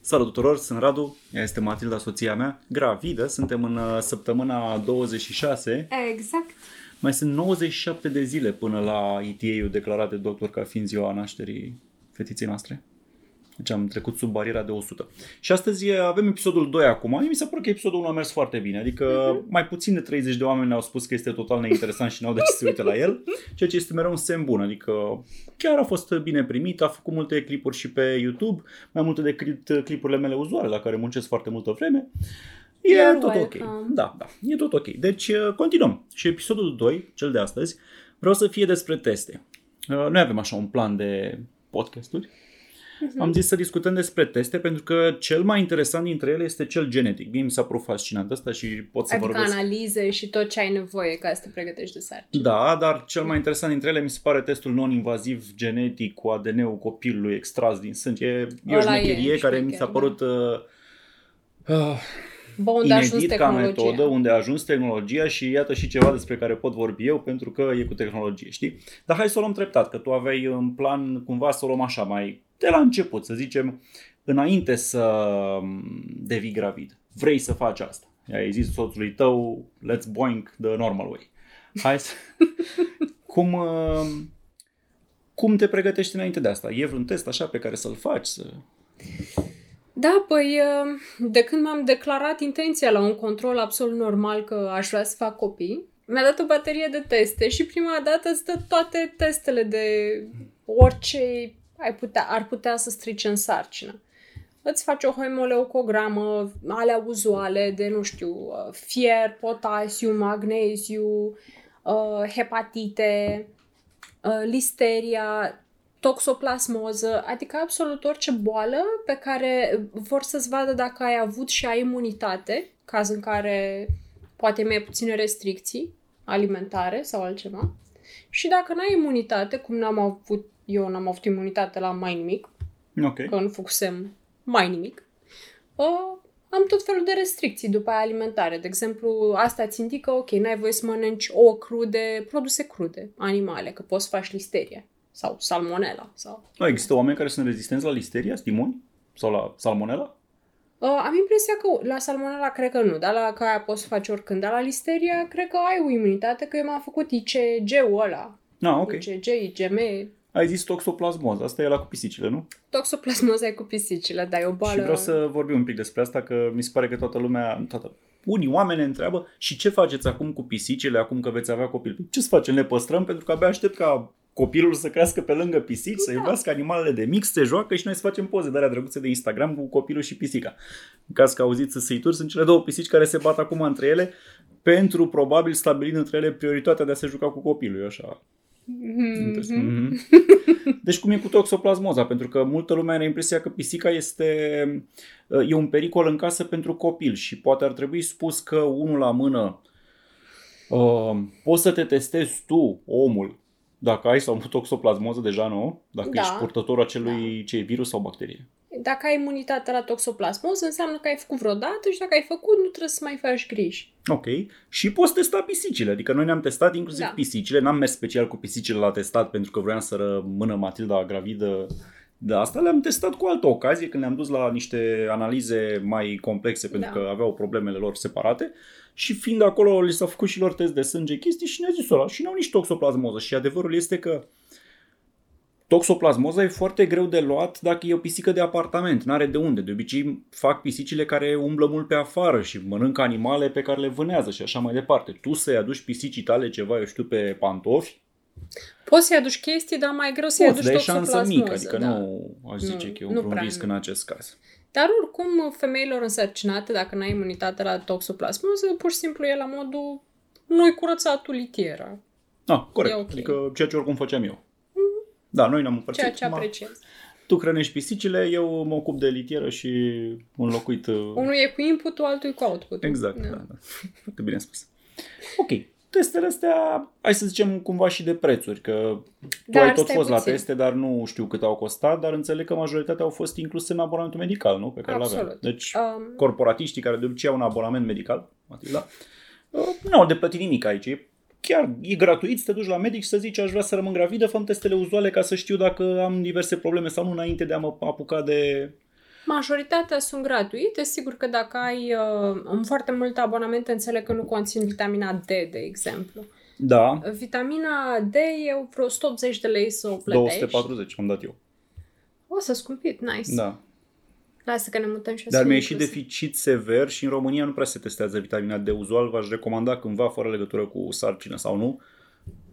Salut tuturor, sunt Radu, ea este Matilda, soția mea, gravidă, suntem în uh, săptămâna 26. Exact. Mai sunt 97 de zile până la ETA-ul declarat de doctor ca fiind ziua nașterii fetiței noastre. Deci am trecut sub bariera de 100. Și astăzi avem episodul 2 acum. Mi se pare că episodul 1 a mers foarte bine. Adică uh-huh. mai puțin de 30 de oameni au spus că este total neinteresant și n-au de ce să uite la el. Ceea ce este mereu un semn bun. Adică chiar a fost bine primit. A făcut multe clipuri și pe YouTube. Mai multe decât clipurile mele uzuale la care muncesc foarte multă vreme. E You're tot welcome. ok. Da, da. E tot ok. Deci continuăm. Și episodul 2, cel de astăzi, vreau să fie despre teste. Noi avem așa un plan de podcasturi Uh-huh. Am zis să discutăm despre teste pentru că cel mai interesant dintre ele este cel genetic. Mie mi s-a părut fascinant asta și pot să adică vorbesc. analize și tot ce ai nevoie ca să te pregătești de sarcină. Da, dar cel mai interesant dintre ele mi se pare testul non-invaziv genetic cu ADN-ul copilului extras din sânge. E, e o șmecherie care mi s-a părut... Da. Uh, uh, Bă, unde inedit ca metodă, unde a ajuns tehnologia și iată și ceva despre care pot vorbi eu pentru că e cu tehnologie, știi? Dar hai să o luăm treptat, că tu aveai în plan cumva să o luăm așa mai de la început, să zicem, înainte să devii gravid. Vrei să faci asta. Ai zis soțului tău, let's boink the normal way. Hai să... cum, cum te pregătești înainte de asta? E vreun test așa pe care să-l faci? Să... Da, păi de când m-am declarat intenția la un control absolut normal că aș vrea să fac copii, mi-a dat o baterie de teste și prima dată îți dă toate testele de orice ai putea, ar putea să strice în sarcină. Îți faci o hemoleucogramă, alea uzuale de, nu știu, uh, fier, potasiu, magneziu, uh, hepatite, uh, listeria, toxoplasmoză, adică absolut orice boală pe care vor să-ți vadă dacă ai avut și ai imunitate, caz în care poate mai puține restricții alimentare sau altceva. Și dacă n-ai imunitate, cum n-am avut eu n-am avut imunitate la mai nimic, okay. că nu făcusem mai nimic, uh, am tot felul de restricții după aia alimentare. De exemplu, asta îți indică, ok, n-ai voie să mănânci o crude, produse crude, animale, că poți să faci listerie sau salmonella. Sau... Nu, există oameni care sunt rezistenți la listeria, stimuni? Sau la salmonella? Uh, am impresia că la salmonella cred că nu, dar la care poți să faci oricând. Dar la listeria cred că ai o imunitate, că eu m-am făcut ICG-ul ăla. Ah, ok. ICG, IgM, ai zis toxoplasmoză, asta e la cu pisicile, nu? Toxoplasmoza e cu pisicile, da, e o boală... Și vreau să vorbim un pic despre asta, că mi se pare că toată lumea, toată, unii oameni ne întreabă și ce faceți acum cu pisicile, acum că veți avea copil? Păi ce să facem? Le păstrăm pentru că abia aștept ca copilul să crească pe lângă pisici, da. să iubească animalele de mix, se joacă și noi să facem poze de alea drăguțe de Instagram cu copilul și pisica. În caz că auziți săituri, sunt cele două pisici care se bat acum între ele pentru probabil stabilind între ele prioritatea de a se juca cu copilul, așa Mm-hmm. Deci cum e cu toxoplasmoza? Pentru că multă lume are impresia că pisica este e un pericol în casă pentru copil și poate ar trebui spus că unul la mână uh, poți să te testezi tu, omul, dacă ai sau nu toxoplasmoză, deja nu, dacă da. ești purtătorul acelui da. ce virus sau bacterie. Dacă ai imunitate la toxoplasmoză, înseamnă că ai făcut vreodată și dacă ai făcut, nu trebuie să mai faci griji. Ok. Și poți testa pisicile. Adică noi ne-am testat inclusiv da. pisicile. N-am mers special cu pisicile la testat pentru că vroiam să rămână Matilda gravidă de asta le-am testat cu altă ocazie când le-am dus la niște analize mai complexe pentru da. că aveau problemele lor separate și fiind acolo li s-a făcut și lor test de sânge chestii și ne-a zis ăla și n-au nici toxoplasmoză și adevărul este că Toxoplasmoza e foarte greu de luat dacă e o pisică de apartament, n-are de unde. De obicei fac pisicile care umblă mult pe afară și mănâncă animale pe care le vânează și așa mai departe. Tu să-i aduci pisicii tale ceva, eu știu, pe pantofi, Poți să-i aduci chestii, dar mai greu să-i aduci toxoplasmoză. mică, adică da. nu aș zice nu, că e un, un risc nu. în acest caz. Dar oricum, femeilor însărcinate, dacă n-ai imunitate la toxoplasmoză, pur și simplu e la modul nu-i curățat tu litiera. Ah, corect. Okay. Adică ceea ce oricum făceam eu. Da, noi ne-am împărțit. Ceea ce apreciez. Tu hrănești pisicile, eu mă ocup de litieră și înlocuit... Uh, Unul e cu input altul e cu output Exact, da, da. da. Foarte bine spus. Ok, testele astea, hai să zicem cumva și de prețuri, că tu dar ai tot fost puțin. la teste, dar nu știu cât au costat, dar înțeleg că majoritatea au fost incluse în abonamentul medical, nu? Pe care Absolut. l-aveam. Deci, um... corporatiștii care de obicei au un abonament medical, Matilda, uh, nu au de plătit nimic aici, chiar e gratuit să te duci la medic și să zici aș vrea să rămân gravidă, fă testele uzuale ca să știu dacă am diverse probleme sau nu înainte de a mă apuca de... Majoritatea sunt gratuite, sigur că dacă ai uh, în foarte multe abonamente, înțeleg că nu conțin vitamina D, de exemplu. Da, Vitamina D e vreo 180 de lei să o plătești. 240 am dat eu. O să scumpit, nice. Da. Lasă că ne mutăm și Dar să mi-a inclus. ieșit deficit sever și în România nu prea se testează vitamina D uzual. V-aș recomanda cândva, fără legătură cu sarcină sau nu,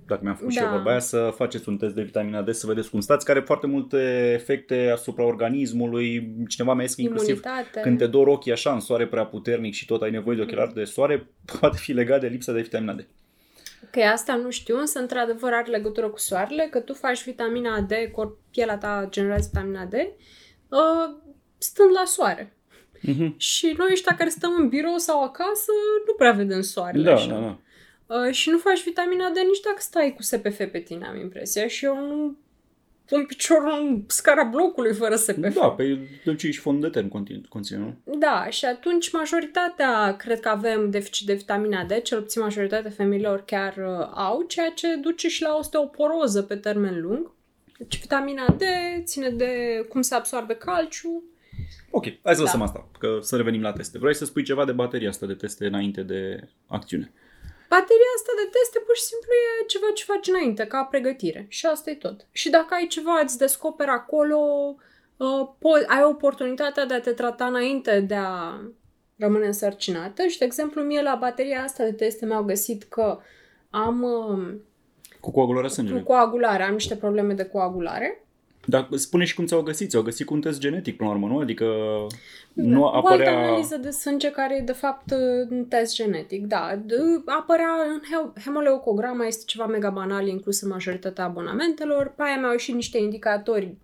dacă mi-am făcut și eu Da. vorba aia, să faceți un test de vitamina D să vedeți cum stați, care are foarte multe efecte asupra organismului. Cineva mi-a zis că inclusiv Imunitate. când te dor ochii așa în soare prea puternic și tot ai nevoie de ochelari de soare, poate fi legat de lipsa de vitamina D. Că asta nu știu, însă într-adevăr are legătură cu soarele, că tu faci vitamina D, corp, pielea ta generează vitamina D, uh, stând la soare. Mhm. Și noi ăștia care stăm în birou sau acasă, nu prea vedem soarele Da, așa. da, da. Uh, și nu faci vitamina D nici dacă stai cu SPF pe tine, am impresia. Și eu nu pun piciorul în scara blocului fără SPF. Da, pe dulce și fond de ten conține, conține, nu? Da, și atunci majoritatea cred că avem deficit de vitamina D, cel puțin majoritatea femeilor chiar uh, au, ceea ce duce și la osteoporoză pe termen lung. Deci vitamina D ține de cum se absorbe calciu. Ok, hai să Da. lăsăm asta, că să revenim la teste. Vrei să spui ceva de bateria asta de teste înainte de acțiune? Bateria asta de teste pur și simplu e ceva ce faci înainte, ca pregătire. Și asta e tot. Și dacă ai ceva, îți descoperi acolo, uh, po- ai oportunitatea de a te trata înainte de a rămâne însărcinată. Și, de exemplu, mie la bateria asta de teste mi-au găsit că am uh, Cu coagularea cu sângelui. coagulare, am niște probleme de coagulare. Dar spune și cum ți-au găsit. Ți-au găsit cu un test genetic, până la urmă, nu? Adică nu Nu o altă apărea... analiză de sânge care e de fapt un test genetic, da. D- apărea în he- hemoleucograma, este ceva mega banal inclus în majoritatea abonamentelor. Pe aia mi-au ieșit niște indicatori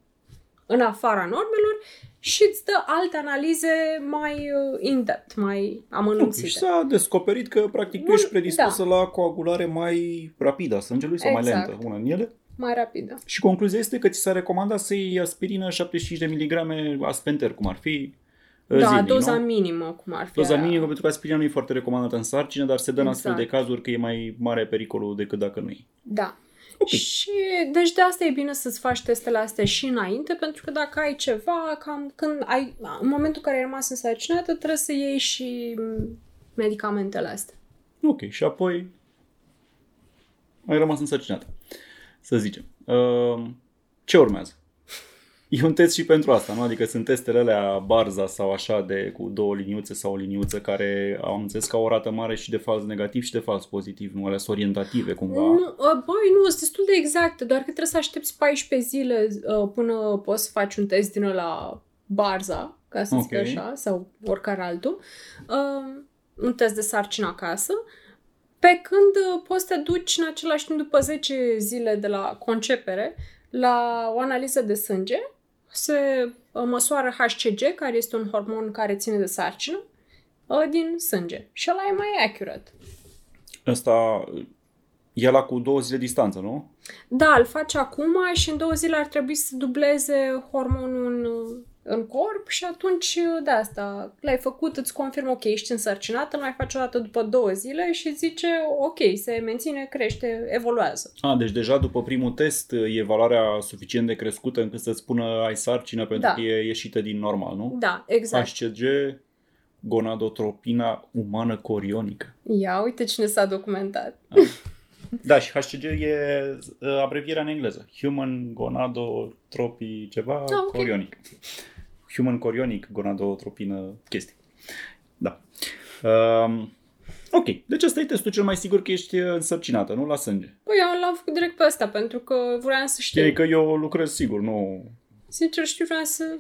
în afara normelor și îți dă alte analize mai uh, in-depth, mai Ok, amănunțite. și s-a descoperit că practic tu Bun, ești predispusă da. la coagulare mai rapidă a sângelui sau mai Exact. lentă, una în ele. Mai rapidă. Și concluzia este că ți s-a recomandat să iei aspirină 75 de miligrame aspenter, cum ar fi uh, Da, zilnic, doza nu? minimă, cum ar fi Doza aia. minimă, pentru că aspirina nu e foarte recomandată în sarcină, dar se dă în astfel de Exact. cazuri că e mai mare pericolul decât dacă nu e. Da. Ok. Și deci de asta e bine să-ți faci testele astea și înainte, pentru că dacă ai ceva, cam când ai, în momentul în care ai rămas însărcinată, trebuie să iei și m, medicamentele astea. Ok, și apoi ai rămas însărcinată, să zicem. Uh, ce urmează? E un test și pentru asta, nu? Adică sunt testele alea Barza sau așa de cu două liniuțe sau o liniuță care am înțeles că au o rată mare și de fals negativ și de fals pozitiv, nu? Alea sunt orientative cumva. Nu, uh, băi, nu, sunt destul de exacte, doar că trebuie să aștepți 14 zile uh, până poți să faci un test din la Barza, ca să Ok. zic așa, sau oricare altul, uh, un test de sarcină acasă, pe când uh, poți să te duci în același timp după 10 zile de la concepere la o analiză de sânge, se uh, măsoară HCG, care este un hormon care ține de sarcină, uh, din sânge. Și ăla e mai accurate. Ăsta e la cu două zile distanță, nu? Da, îl faci acum și în două zile ar trebui să dubleze hormonul în, în corp și atunci de asta l-ai făcut, îți confirmă, ok, ești însărcinată, îl mai faci o dată după două zile și zice, ok, se menține, crește, evoluează. A, deci deja după primul test e valoarea suficient de crescută încât să-ți spună ai sarcină pentru Da. că e ieșită din normal, nu? Da, exact. HCG, gonadotropina umană corionică. Ia, uite cine s-a documentat. Da, și HCG e uh, abrevierea în engleză. Human gonadotropy ceva Ah, ok. corionic. Human corionic gonadotropină chestie. Da. Um, ok, deci ăsta e testul cel mai sigur că ești însărcinată, nu? La sânge. Păi eu l-am făcut direct pe ăsta pentru că vreau să știu. Știi că eu lucrez sigur, nu... Sincer știu, vreau să,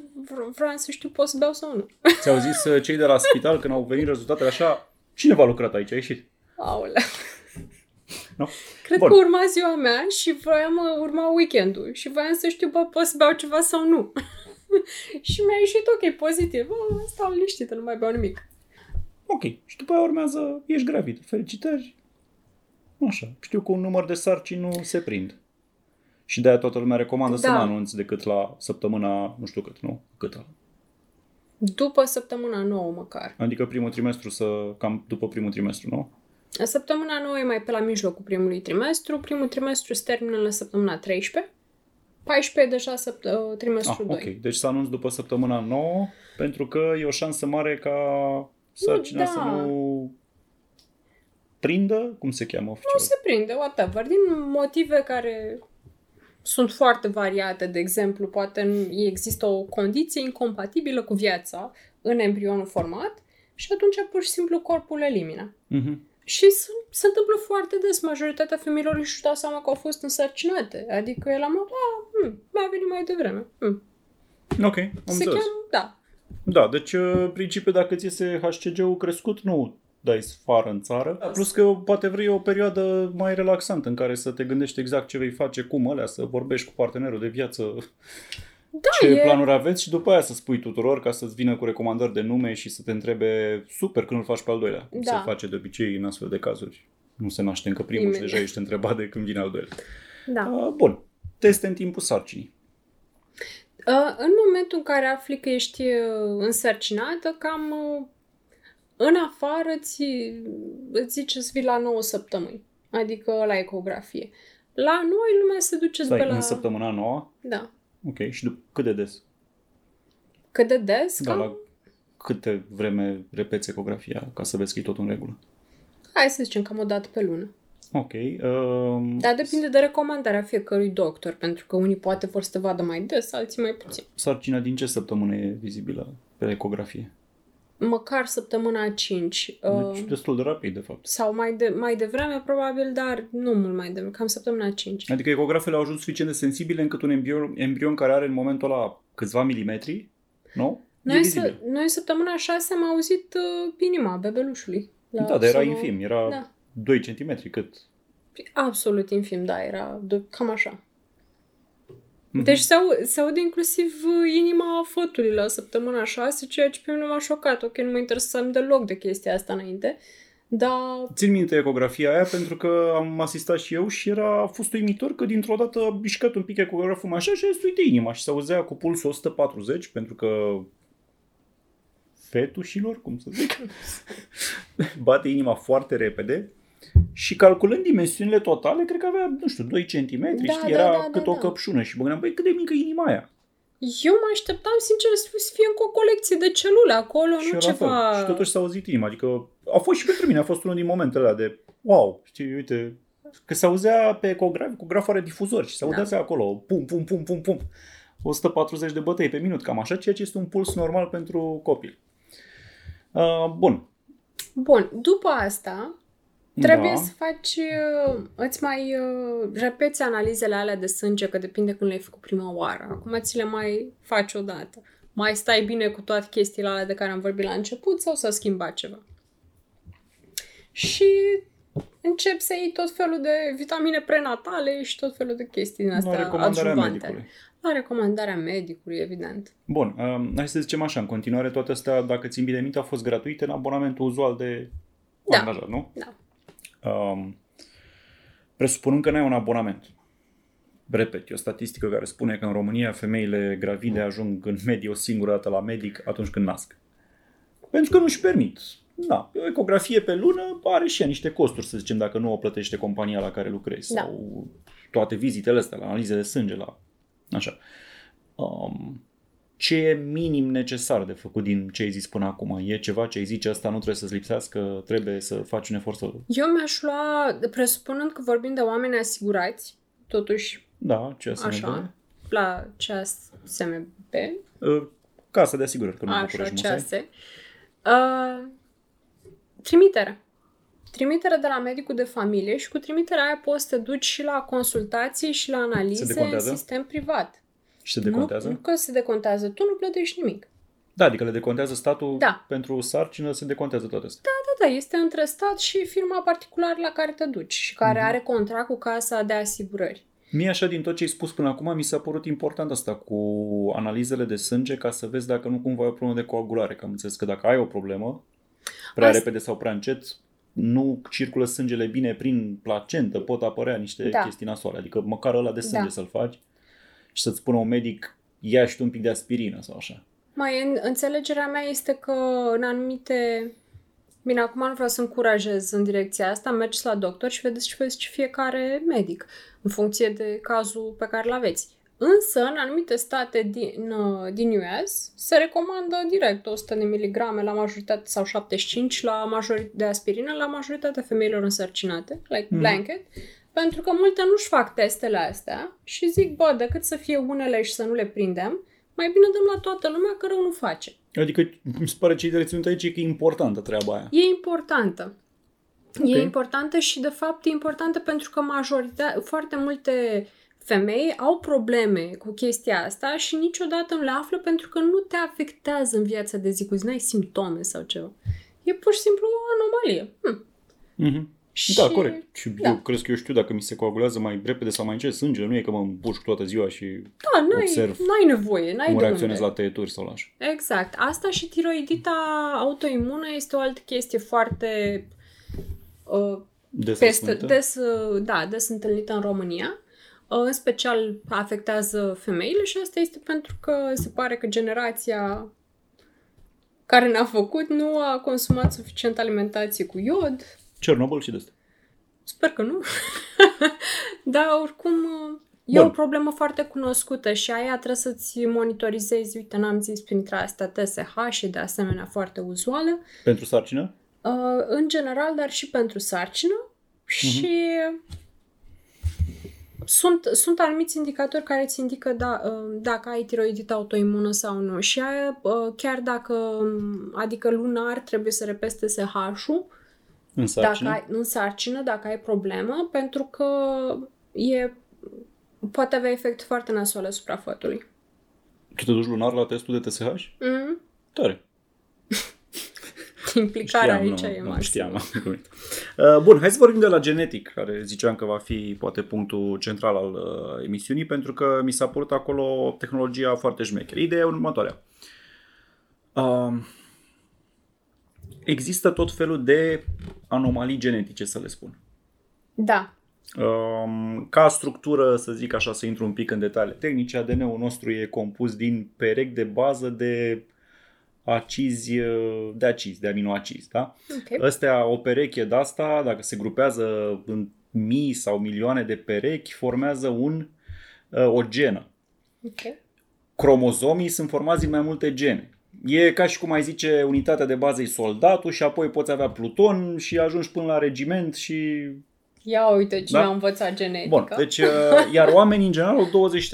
vreau să știu pot să beau sau nu. Ți-au zis uh, cei de la spital când au venit rezultatele așa, cine v-a lucrat aici? A ieșit? Aolea. Nu? Cred Bun. că urma ziua mea și vroiam uh, urma weekendul și voiam să știu, bă, pot să beau ceva sau nu. și mi-a ieșit ok, pozitiv. Oh, stau liniștită, nu mai beau nimic. Ok. Și după aia urmează, ești gravid. Felicitări. Așa. Știu că un număr de sarcini nu se prind. Și de-aia toată lumea recomandă să Da. nu anunți decât la săptămâna, nu știu cât, nu? Cât? După săptămâna nouă măcar. Adică primul trimestru să, cam după primul trimestru, nu? Săptămâna 9 e mai pe la mijlocul primului trimestru. Primul trimestru se termină la săptămâna 13. 14 deja săpt- trimestru Ah, 2. ok. Deci să anunț după săptămâna 9, pentru că e o șansă mare ca sarcina da. să nu prindă, cum se cheamă oficial? Nu se prinde, whatever, din motive care sunt foarte variate. De exemplu, poate nu- există o condiție incompatibilă cu viața în embrionul format și atunci pur și simplu corpul le elimină. Mhm. Și se, se întâmplă foarte des. Majoritatea femeilor își dau seama că au fost însărcinate. Adică el am a, hm, mi-a venit mai devreme. Hm. Ok, am Se înțeles. cheamă, da. Da, deci în principiu dacă ți iese HCG-ul crescut, nu dai sfară în țară. Plus că poate vrei o perioadă mai relaxantă în care să te gândești exact ce vei face, cum alea, să vorbești cu partenerul de viață, Da, ce e... planuri aveți și după aia să spui tuturor ca să-ți vină cu recomandări de nume și să te întrebe super când îl faci pe al doilea. Da. Se face de obicei în astfel de cazuri. Nu se naște încă primul Imediat. și deja ești întrebat de când vine al doilea. Da. Uh, bun. Teste în timpul sarcinii. Uh, În momentul în care afli că ești uh, însărcinată, cam uh, în afară ți, îți zice să vii la 9 săptămâni. Adică la ecografie. La noi lumea se duce Stai, pe la... în săptămâna nouă. Da. Ok. Și dup- cât de des? Cât de des? Da, Cam... la câte vreme repeți ecografia ca să vezi că e tot în regulă? Hai să zicem cam o dată pe lună. Ok. Um, Dar depinde de recomandarea fiecărui doctor, pentru că unii poate vor să te vadă mai des, alții mai puțin. Sarcina din ce săptămână e vizibilă pe ecografie? Măcar săptămâna 5. Uh, Deci destul de rapid, de fapt. sau mai, de, mai devreme, probabil, dar nu mult mai devreme, cam săptămâna 5. Adică ecografele au ajuns suficient de sensibile încât un embrion, embrion care are în momentul ăla câțiva milimetri, nu? e Noi, vizibil. să, noi săptămâna 6 am auzit uh, inima bebelușului. La Da, dar era sono- infim, era Da. 2 cm cât. Absolut infim, da, era de, cam așa. Mhm. Deci se, au, se aude inclusiv uh, inima fătului la săptămâna 6, ceea ce pe mine m-a șocat. Ok, nu mă interesam deloc de chestia asta înainte, dar Țin minte ecografia aia pentru că am asistat și eu și era a fost uimitor că dintr-o dată a mișcat un pic ecograful așa și a zis, uite inima și se auzea cu pulsul 140 pentru că fetușilor, cum să zic, bate inima foarte repede și calculând dimensiunile totale, cred că avea, nu știu, 2 cm, Da, știi, da, era da, da, cât o da. căpșună și mă gândeam, băi, cât de mică e inima aia. eu mă așteptam, sincer, să fie încă o colecție de celule acolo, și nu eu la ceva... fel. Și totuși s-a auzit inima, adică a fost și pentru mine, a fost unul din momentele alea de wow, știi, uite, că se auzea pe ecograf, ecograful are difuzor și se audea Da. acolo, pum, pum, pum, pum, pum, 140 de bătăi pe minut, cam așa, ceea ce este un puls normal pentru copil. Uh, bun. Bun, după asta, Trebuie da. să faci, uh, îți mai uh, repeți analizele alea de sânge, că depinde când le-ai făcut prima oară. Acum ți le mai faci odată. Mai stai bine cu toate chestiile alea de care am vorbit la început sau s-a schimbat ceva. Și începi să iei tot felul de vitamine prenatale și tot felul de chestii din La astea recomandarea adjuvante. medicului. La recomandarea medicului, evident. Bun, um, hai să zicem așa, în continuare toate astea, dacă țin bine minte, au fost gratuite în abonamentul uzual de Da. angajat, nu? Da. Um, presupunând că n-ai un abonament. Repet, e o statistică care spune că în România femeile gravide ajung în medie o singură dată la medic atunci când nasc. Pentru că nu-și permit. Da, o ecografie pe lună are și ea niște costuri, să zicem, dacă nu o plătește compania la care lucrezi. Da. Sau toate vizitele astea, la analize de sânge, la... Așa. Um, ce e minim necesar de făcut din ce ai zis până acum? E ceva ce ai zice, asta nu trebuie să-ți lipsească, trebuie să faci un efort să... Eu mi-aș lua, presupunând că vorbim de oameni asigurați, totuși Da, ce să Așa. la CSMB, Uh, Casa de asigurări, că nu mă așa, curaj musai. cease, uh, trimitere. Trimitere de la medicul de familie și cu trimiterea aia poți să te duci și la consultații și la analize în decontează? sistem privat. Și se decontează? Nu, nu că se decontează, tu nu plătești nimic. Da, adică le decontează statul Da. pentru sarcină, se decontează toate astea. Da, da, este între stat și firma particulară la care te duci și care Mhm. are contract cu casa de asigurări. Mie așa din tot ce ai spus până acum mi s-a părut important asta cu analizele de sânge ca să vezi dacă nu cumva e o problemă de coagulare. Că am înțeles că dacă ai o problemă, prea Asta- repede sau prea încet, nu circulă sângele bine prin placentă, pot apărea niște Da. chestii nasoale. Adică măcar ăla de sânge Da. să-l faci și să-ți spună un medic ia și tu un pic de aspirină sau așa. Mai în, înțelegerea mea este că în anumite Bine, acum nu vreau să încurajez în direcția asta, mergeți la doctor și vedeți ce vedeți fiecare medic, în funcție de cazul pe care îl aveți. Însă, în anumite state din, uh, din US, se recomandă direct 100 de miligrame la majoritate sau 75 la major, de aspirină la majoritatea femeilor însărcinate, like mm. Blanket, pentru că multe nu-și fac testele astea și zic, bă, decât să fie unele și să nu le prindem, mai bine dăm la toată lumea că rău nu face. Adică mi se pare ce de reținut aici e că e importantă treaba aia. E importantă. Okay. E importantă și, de fapt, e importantă pentru că majoritatea, foarte multe femei au probleme cu chestia asta și niciodată nu le află pentru că nu te afectează în viața de zi cu zi, n-ai simptome sau ceva. E pur și simplu o anomalie. Hm. Mm-hmm. Și... Da, corect. Și da. eu crezi că eu știu dacă mi se coagulează mai repede sau mai încet sânge, nu e că mă împușc toată ziua și da, n-ai, observ n-ai nevoie, n-ai cum reacționez la tăieturi sau la așa. Exact. Asta și tiroidita autoimună este o altă chestie foarte uh, des, peste, des, uh, da, des întâlnită în România. Uh, în special afectează femeile și asta este pentru că se pare că generația care ne-a făcut nu a consumat suficient alimentație cu iod, Cernobâl și de asta. Sper că nu. Dar oricum e Bun. o problemă foarte cunoscută și aia trebuie să-ți monitorizezi. Uite, n-am zis printre astea TSH și de asemenea foarte uzuală. Pentru sarcină? Uh, în general, dar și pentru sarcină. Uh-huh. Și sunt, sunt anumiți indicatori care îți indică da, uh, dacă ai tiroidit autoimună sau nu. Și aia, uh, chiar dacă, adică lunar, trebuie să repezi TSH-ul, în sarcină? Dacă ai, în sarcină, dacă ai problemă, pentru că e, poate avea efect foarte nasol asupra fătului. Tu te duci lunar la testul de TSH? Mm. Tare. Implicarea știam, aici nu, e nu, mare. Știam, am uh, Bun, hai să vorbim de la genetic, care ziceam că va fi poate punctul central al uh, emisiunii, pentru că mi s-a părut acolo tehnologia foarte șmecheră. Ideea e următoarea. Uh, există tot felul de anomalii genetice, să le spun. Da. Um, ca structură, să zic așa, să intru un pic în detalii tehnice, ADN-ul nostru e compus din perechi de bază de acizi, de acizi, de aminoacizi, da? Okay. Astea, o pereche de asta, dacă se grupează în mii sau milioane de perechi, formează un, uh, o genă. Okay. Cromozomii sunt formați din mai multe gene. E ca și cum ai zice, unitatea de bază e soldatul și apoi poți avea pluton și ajungi până la regiment și... Ia uite cine da? a învățat genetică. Bun, deci, uh, iar oamenii în general au 20,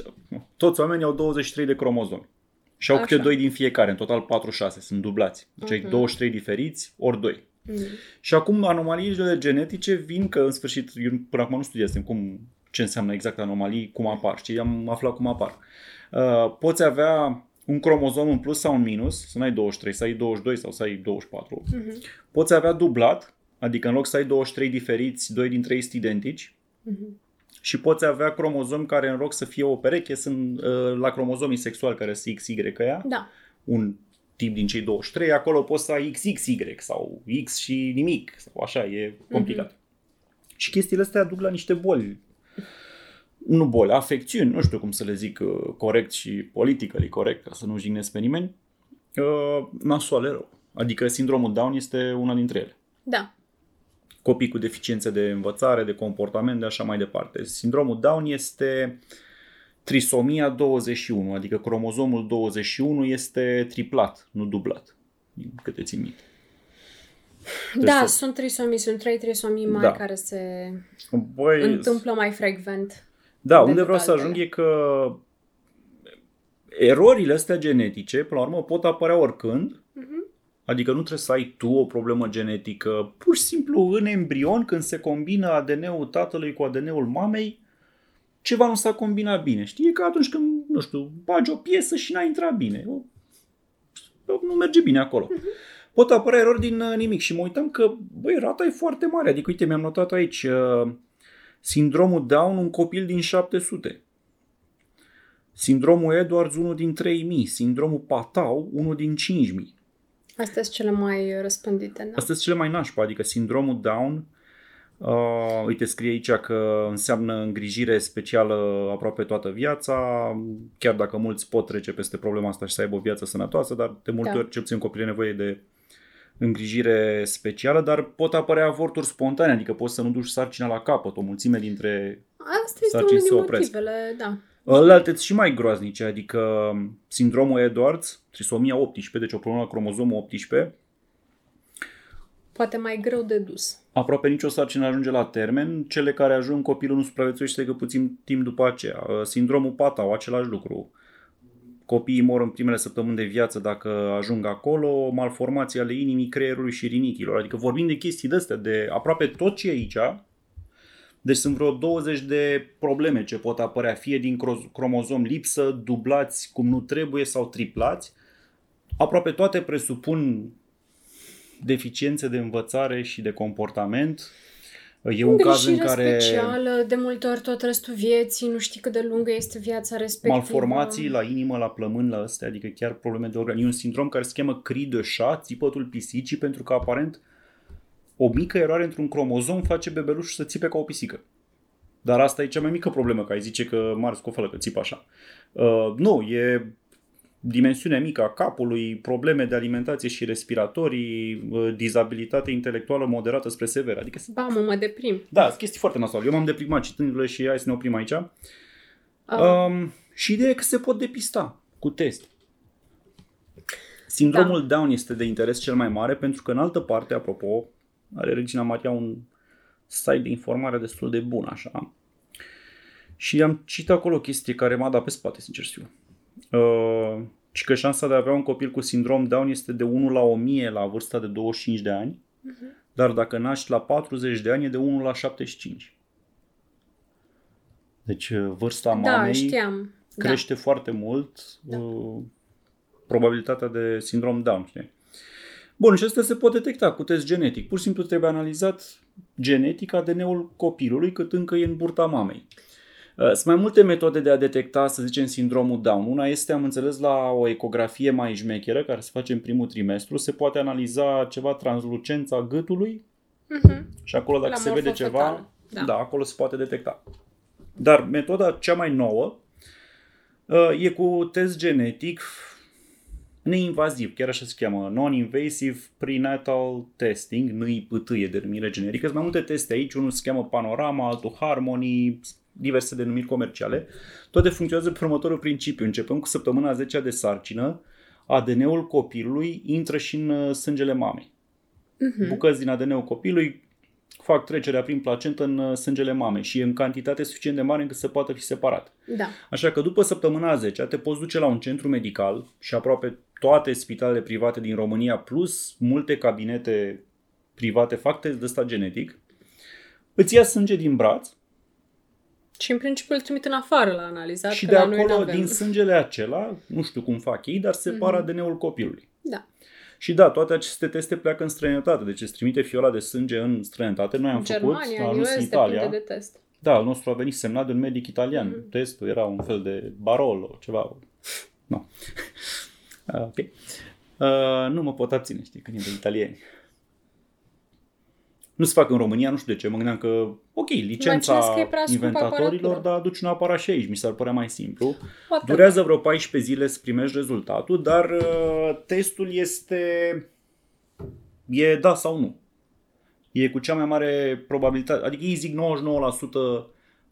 toți oamenii au 23 de cromozomi. Și au Așa. câte 2 din fiecare, în total 46, sunt dublați. Deci uh-huh. ai 23 diferiți, ori 2. Uh-huh. Mm. Și acum anomaliile genetice vin că în sfârșit, eu până acum nu studiasem cum, ce înseamnă exact anomalii, cum apar, ci am aflat cum apar. Uh, poți avea un cromozom în plus sau în minus, să n-ai 23, să ai 22 sau să ai 24. Uh-huh. Mhm. Poți avea dublat, adică în loc să ai 23 diferiți, 2 dintre ei sunt identici. Uh-huh. Și poți avea cromozomi care în loc să fie o pereche sunt uh, la cromozomii sexuali care sunt XY ea. Da. Un tip din cei 23, acolo poți să ai XXY sau X și nimic sau așa, e complicat. Uh-huh. Și chestiile astea duc la niște boli nu boli, afecțiuni, nu știu cum să le zic uh, corect și politically corect, ca să nu jignesc pe nimeni, uh, nasoale rău. Adică sindromul Down este una dintre ele. Da. Copii cu deficiențe de învățare, de comportament, de așa mai departe. Sindromul Down este trisomia 21, adică cromozomul 21 este triplat, nu dublat, din câte țin minte. Da, să... sunt trisomii, sunt trei trisomii mari da. care se Băi, întâmplă mai frecvent. Da, unde vreau să ajung e că erorile astea genetice, până la urmă, pot apărea oricând. Uh-huh. Adică nu trebuie să ai tu o problemă genetică. Pur și simplu, în embrion, când se combină ADN-ul tatălui cu ADN-ul mamei, ceva nu s-a combinat bine. Știi? E ca atunci când, nu știu, bagi o piesă și n-a intrat bine. Nu merge bine acolo. Uh-huh. Pot apărea erori din uh, nimic și mă uitam că, băi, rata e foarte mare. Adică, uite, mi-am notat aici... Uh, Sindromul Down, un copil din 700. Sindromul Edwards, unul din 3000. Sindromul Patau, unul din 5000. Astea sunt cele mai răspândite, da? Astea sunt cele mai nașpa, adică sindromul Down, uh, uite, scrie aici că înseamnă îngrijire specială aproape toată viața, chiar dacă mulți pot trece peste problema asta și să aibă o viață sănătoasă, dar de multe da. ori, cel puțin copilul nevoie de îngrijire specială, dar pot apărea avorturi spontane, adică poți să nu duci sarcina la capăt. O mulțime dintre Asta este Sarcini unul se din opresc. motivele, da. Alte și mai groaznice, adică sindromul Edwards, trisomia 18, deci o problemă la cromozomul 18, Poate mai greu de dus. aproape nicio sarcină ajunge la termen, cele care ajung copilul nu supraviețuiește decât puțin timp după aceea. Sindromul Patau, același lucru. Copiii mor în primele săptămâni de viață dacă ajung acolo, malformații ale inimii, creierului și rinichilor. Adică vorbim de chestii de astea, de aproape tot ce e aici. Deci sunt vreo 20 de probleme ce pot apărea, fie din cro- cromozom lipsă, dublați cum nu trebuie sau triplați. Aproape toate presupun deficiențe de învățare și de comportament. E un caz în Îngrijire care specială, de multe ori tot restul vieții, nu știi cât de lungă este viața respectivă. malformații la inimă, la plămân, la astea, adică chiar probleme de organ. E un sindrom care se cheamă cri de șat, țipătul pisicii, pentru că aparent o mică eroare într-un cromozom face bebelușul să țipe ca o pisică. Dar asta e cea mai mică problemă, că ai zice că mare scofălă că țipă așa. Uh, nu, e dimensiunea mică a capului, probleme de alimentație și respiratorii, uh, dizabilitate intelectuală moderată spre severă. Adică Ba, mă, mă deprim. da, sunt chestii foarte nasoale. Eu m-am deprimat citându-le și hai să ne oprim aici. Uh, Um, și ideea e că se pot depista cu test. Sindromul da. Down este de interes cel mai mare pentru că în altă parte, apropo, are Regina Maria un site de informare destul de bun, așa. Și am citit acolo o chestie care m-a dat pe spate, sincer să fiu. Uh, și că șansa de a avea un copil cu sindrom Down este de 1 la 1000 la vârsta de 25 de ani, uh-huh. dar dacă naști la 40 de ani e de 1 la 75. Deci uh, vârsta da, mamei știam. crește foarte mult Da. uh, probabilitatea de sindrom Down. Știi? Bun, și asta se pot detecta cu test genetic. Pur și simplu trebuie analizat genetic ADN-ul copilului cât încă e în burta mamei. Uh, Sunt mai multe metode de a detecta, să zicem, sindromul Down. Una este, am înțeles, la o ecografie mai șmecheră, care se face în primul trimestru, se poate analiza ceva translucența gâtului Da. Mhm. și acolo dacă La se vede morfofetală, ceva, da. da. da, acolo se poate detecta. Dar metoda cea mai nouă uh, e cu test genetic neinvaziv, chiar așa se cheamă, non-invasive prenatal testing, NIPT e denumire generică. Sunt mai multe teste aici, unul se cheamă Panorama, altul Harmony, diverse denumiri comerciale. Toate funcționează pe următorul principiu. Începând cu săptămâna 10 de sarcină, ADN-ul copilului intră și în uh, sângele mamei. Mhm. Bucăți din ADN-ul copilului fac trecerea prin placentă în uh, sângele mamei și e în cantitate suficient de mare încât să poată fi separat. Da. Așa că după săptămâna 10 te poți duce la un centru medical și aproape toate spitalele private din România plus multe cabinete private fac test de ăsta genetic, îți ia sânge din braț Și în principiu îl trimit în afară la analizat, și că de la noi acolo, n-avem. din sângele acela, nu știu cum fac ei, dar separă ADN-ul copilului. Da. Și da, toate aceste teste pleacă în străinătate, deci îți trimite fiola de sânge în străinătate. Noi am În făcut, Germania, am în ajuns US, în Italia. depinde de test. Da, al nostru a venit semnat de un medic italian. Mhm. Mm-hmm. Testul era un fel de Barolo, ceva. Nu. Uh, ok. Uh, nu mă pot abține, știi, când e de italieni. Nu se fac în România, nu știu de ce. Mă gândeam că, ok, Imaginez licența că e prea scumpă inventatorilor, aparatura. dar aduci un aparat și aici. Mi s-ar părea mai simplu. Poate. Durează vreo 14 zile să primești rezultatul, dar uh, testul este e da sau nu. E cu cea mai mare probabilitate, adică ei zic 99%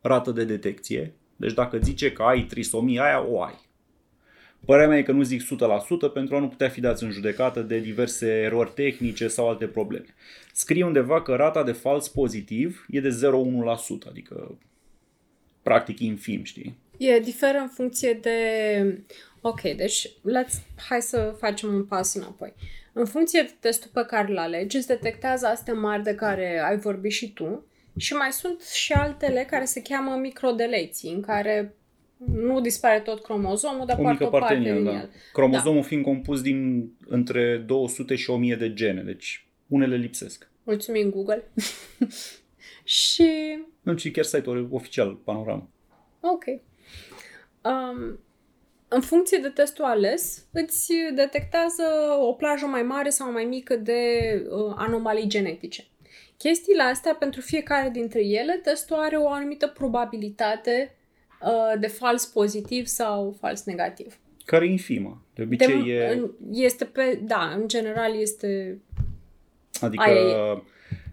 rată de detecție. Deci dacă zice că ai trisomia aia, o ai. Părerea mea e că nu zic 100% pentru a nu putea fi dați în judecată de diverse erori tehnice sau alte probleme. Scrie undeva că rata de fals pozitiv e de 0,1%, adică practic infim, știi? E diferă în funcție de... Ok, deci let's... hai să facem un pas înapoi. În funcție de testul pe care îl alegi, îți detectează astea mari de care ai vorbit și tu și mai sunt și altele care se cheamă microdeleții, în care nu dispare tot cromozomul, dar O poartă mică o parte parte din el, din da. el. Cromozomul fiind compus din între 200 și 1000 de gene, deci unele lipsesc. Mulțumim, Google. și Nu, ci chiar site-ul oficial, panorama. Ok. Um, în funcție de testul ales, îți detectează o plajă mai mare sau mai mică de uh, anomalii genetice. Chestiile astea, pentru fiecare dintre ele, testul are o anumită probabilitate uh, de fals pozitiv sau fals negativ. Care e infimă. De obicei de, e... în, este pe, da, în general este Adică Aia e.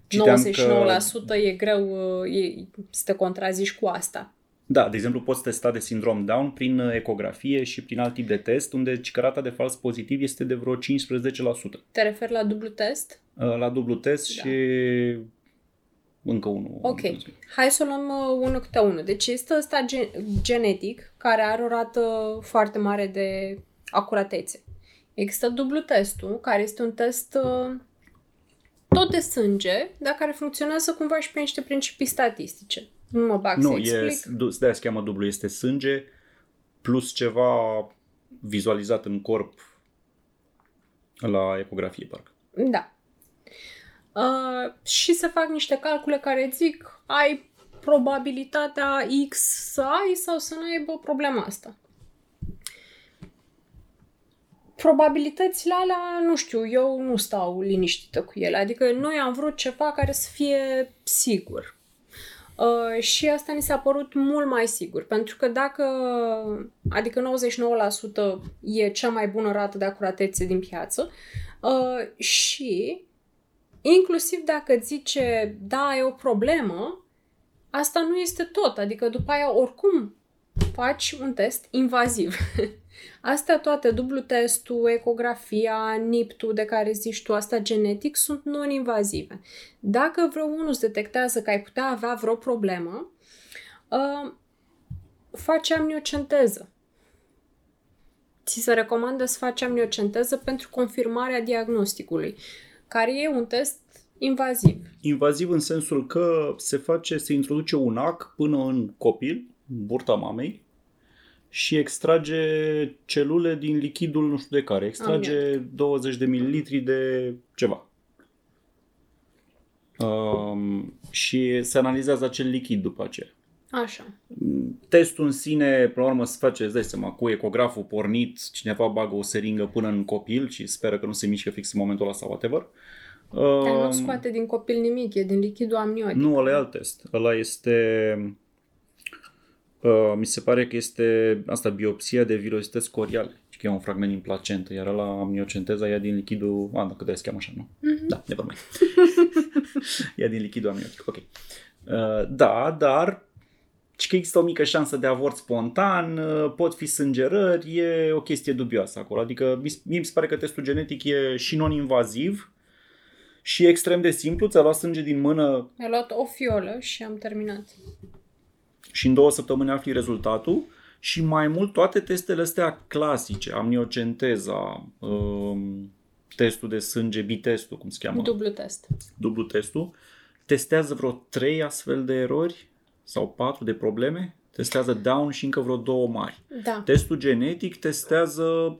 citeam 99% că, e greu e, să te contrazici cu asta. da, de exemplu, poți testa de sindrom Down prin ecografie și prin alt tip de test, unde rata de fals pozitiv este de vreo 15%. Te referi la dublu test? La dublu test Da. și încă unul. Ok, hai să o luăm uh, unul câte unul. Deci este ăsta gen- genetic, care are o rată foarte mare de acuratețe. Există dublu testul, care este un test uh, tot de sânge, dar care funcționează cumva și pe niște principii statistice. Nu mă bag Nu, să e, explic. du- de-aia se cheamă dublu, este sânge plus ceva vizualizat în corp la ecografie, parcă. Da. Uh, și se fac niște calcule care zic ai probabilitatea X să ai sau să nu aibă problema asta. Probabilitățile alea, nu știu, eu nu stau liniștită cu ele. Adică noi am vrut ceva care să fie sigur. Uh, și asta ni s-a părut mult mai sigur, pentru că dacă, adică 99% e cea mai bună rată de acuratețe din piață uh, și inclusiv dacă zice, da, e o problemă, asta nu este tot, adică după aia oricum faci un test invaziv. Astea toate, dublu testul, ecografia, NIPT-ul de care zici tu, asta genetic, sunt non-invazive. Dacă vreo unul îți detectează că ai putea avea vreo problemă, uh, faci amniocenteză. Ți se recomandă să faci amniocenteză pentru confirmarea diagnosticului, care e un test invaziv. Invaziv în sensul că se face, se introduce un ac până în copil, în burta mamei, și extrage celule din lichidul nu știu de care. Extrage 20 de mililitri de ceva. Um, și se analizează acel lichid după aceea. Așa. Testul în sine, până la urmă, se face, îți dai seama, cu ecograful pornit, cineva bagă o seringă până în copil și speră că nu se mișcă fix în momentul ăla sau whatever. Dar nu Um, scoate din copil nimic, e din lichidul amniotic. nu, ăla e alt test. Ăla este... Uh, mi se pare că este asta, biopsia de virozități coriale. Că e un fragment din placentă, iar la amniocenteza ia din lichidul... A, dacă de se cheamă așa, nu? Mhm. Da, never mind. ia din lichidul amniotic, ok. Uh, da, dar și că există o mică șansă de avort spontan, uh, pot fi sângerări, e o chestie dubioasă acolo. Adică mi- mie mi se pare că testul genetic e și non-invaziv și extrem de simplu, ți-a luat sânge din mână Mi-a luat o fiolă și am terminat. și în două săptămâni afli rezultatul și mai mult toate testele astea clasice, amniocenteza, um, testul de sânge, bitestul, cum se cheamă, Dublu test. dublu testul, testează vreo trei astfel de erori sau patru de probleme, testează down și încă vreo două mari. Da. Testul genetic testează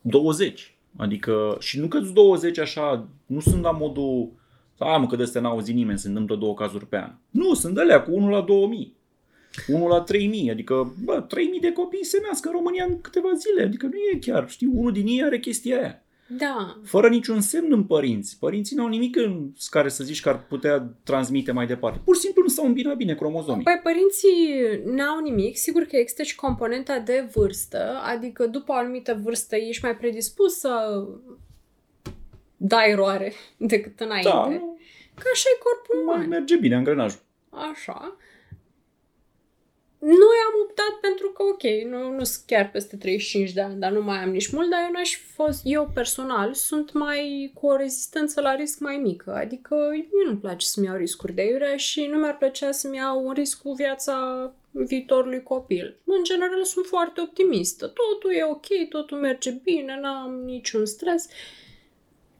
20. Adică, și nu că 20 așa, nu sunt la modul, a, mă, că de astea n-a auzit nimeni, se întâmplă două cazuri pe an. Nu, sunt alea cu 1 la 2000. 1 la 3000, adică, bă, 3000 de copii se nasc în România în câteva zile, adică nu e chiar, știi, unul din ei are chestia aia. Da. Fără niciun semn în părinți. Părinții n-au nimic în care să zici că ar putea transmite mai departe. Pur și simplu nu s-au îmbinat bine cromozomii. Păi părinții n-au nimic, sigur că există și componenta de vârstă, adică după o anumită vârstă ești mai predispus să dai eroare decât înainte. Da, Că așa e corpul mai uman. merge bine angrenajul. Așa. Noi am optat pentru că, ok, nu, nu sunt chiar peste 35 de ani, dar nu mai am nici mult, dar eu n-aș fi fost, eu personal, sunt mai cu o rezistență la risc mai mică. Adică mie nu-mi place să-mi iau riscuri de iurea și nu mi-ar plăcea să-mi iau un risc cu viața viitorului copil. În general sunt foarte optimistă. Totul e ok, totul merge bine, n-am niciun stres.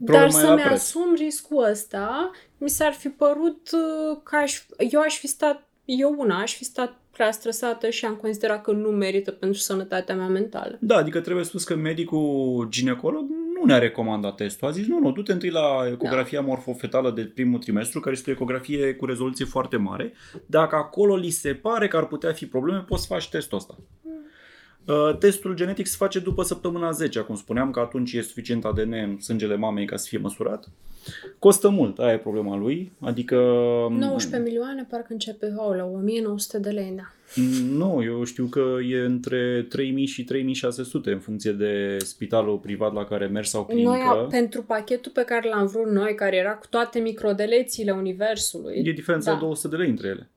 Problema Dar e să-mi la preț. asum riscul ăsta, mi s-ar fi părut uh, că aș, eu aș fi stat, eu una, aș fi stat prea stresată și am considerat că nu merită pentru sănătatea mea mentală. Da, adică trebuie spus că medicul ginecolog nu ne-a recomandat testul. A zis, nu, nu, du-te întâi la ecografia da. morfofetală de primul trimestru, care este o ecografie cu rezoluție foarte mare. Dacă acolo li se pare că ar putea fi probleme, poți să faci testul ăsta. Uh, testul genetic se face după săptămâna 10, cum spuneam, că atunci e suficient ADN în sângele mamei ca să fie măsurat. Costă mult, aia e problema lui, adică... 19 milioane parcă începe, la 1900 de lei, da. Nu, eu știu că e între 3000 și 3600 în funcție de spitalul privat la care mergi sau clinică. Noi, pentru pachetul pe care l-am vrut noi, care era cu toate microdelețiile universului. E diferența da. 200 de lei între ele.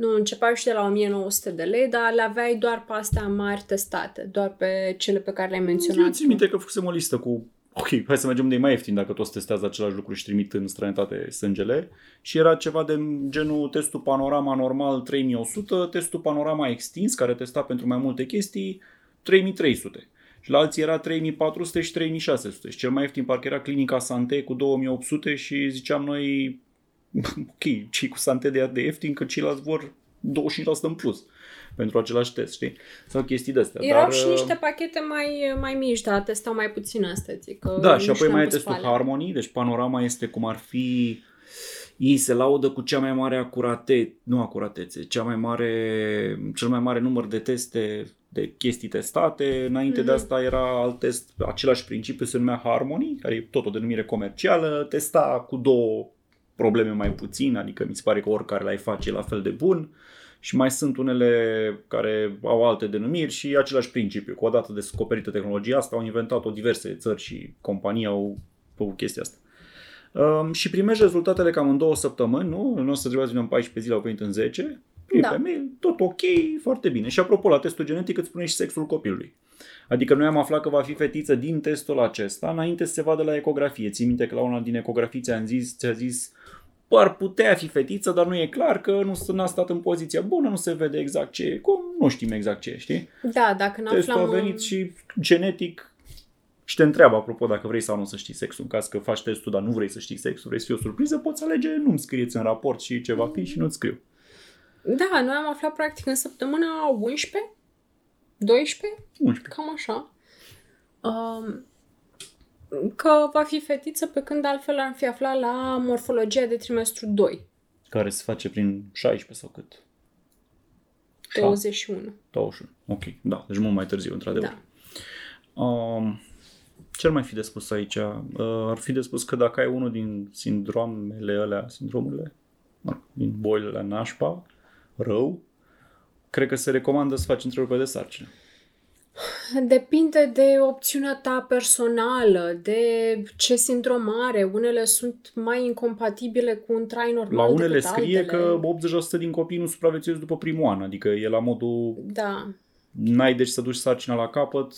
Nu, începeau și de la 1900 de lei, dar le aveai doar pe astea mari testate, doar pe cele pe care le-ai menționat. Eu țin minte că făcusem o listă cu ok, hai să mergem de mai ieftin dacă toți testează același lucru și trimit în străinătate sângele. Și era ceva de genul testul panorama normal 3100, testul panorama extins, care testa pentru mai multe chestii, 3300. Și la alții era 3400 și 3600. Și cel mai ieftin parcă era clinica Sante cu 2800 și ziceam noi, ok, cei cu Sante de de ieftin, că ceilalți vor 25% în plus pentru același test, știi? Sau chestii de astea. Erau Dar, și uh, niște pachete mai, mai mici, dar testau mai puțin estetic. Da, și apoi mai e testul pale. Harmony, deci panorama este cum ar fi ei se laudă cu cea mai mare acurate, nu acuratețe, cea mai mare, cel mai mare număr de teste de chestii testate. Înainte mm-hmm. de mhm. asta era alt test, același principiu se numea Harmony, care e tot o denumire comercială, testa cu două probleme mai puțin, adică mi se pare că oricare l-ai face la fel de bun și mai sunt unele care au alte denumiri și același principiu. Cu odată descoperită tehnologia asta, au inventat-o diverse țări și companii au făcut chestia asta. Um, și primești rezultatele cam în două săptămâni, nu? Nu o să trebuia să vină în 14 zile, au venit în 10. Prin da. pe mail, tot ok, foarte bine. Și apropo, la testul genetic îți spune și sexul copilului. Adică noi am aflat că va fi fetiță din testul acesta înainte să se vadă la ecografie. Ții minte că la una din ecografii ți-a zis, ți-a zis ar putea fi fetiță, dar nu e clar că nu a stat în poziția bună, nu se vede exact ce e, cum nu știm exact ce e, știi? Da, dacă nu Testul a venit și genetic și te întreabă, apropo, dacă vrei sau nu să știi sexul. În caz că faci testul, dar nu vrei să știi sexul, vrei să fie o surpriză, poți alege, nu-mi scrieți în raport și ce va fi și nu-ți scriu. Da, noi am aflat practic în săptămâna 11, 12, 11. cam așa. Um, că va fi fetiță pe când altfel am fi aflat la morfologia de trimestru 2. Care se face prin 16 sau cât? 21. 21. Ok, da, deci mult mai târziu, într-adevăr. Da. Um, ce ar mai fi de spus aici? Uh, ar fi de spus că dacă ai unul din sindromele alea, sindromurile, din bolile nașpa, rău, cred că se recomandă să faci întrerupere de sarcină. Depinde de opțiunea ta personală, de ce sindrom are. Unele sunt mai incompatibile cu un trai normal La unele scrie altele. că 80% din copii nu supraviețuiesc după primul an, adică e la modul... Da. N-ai deci să duci sarcina la capăt,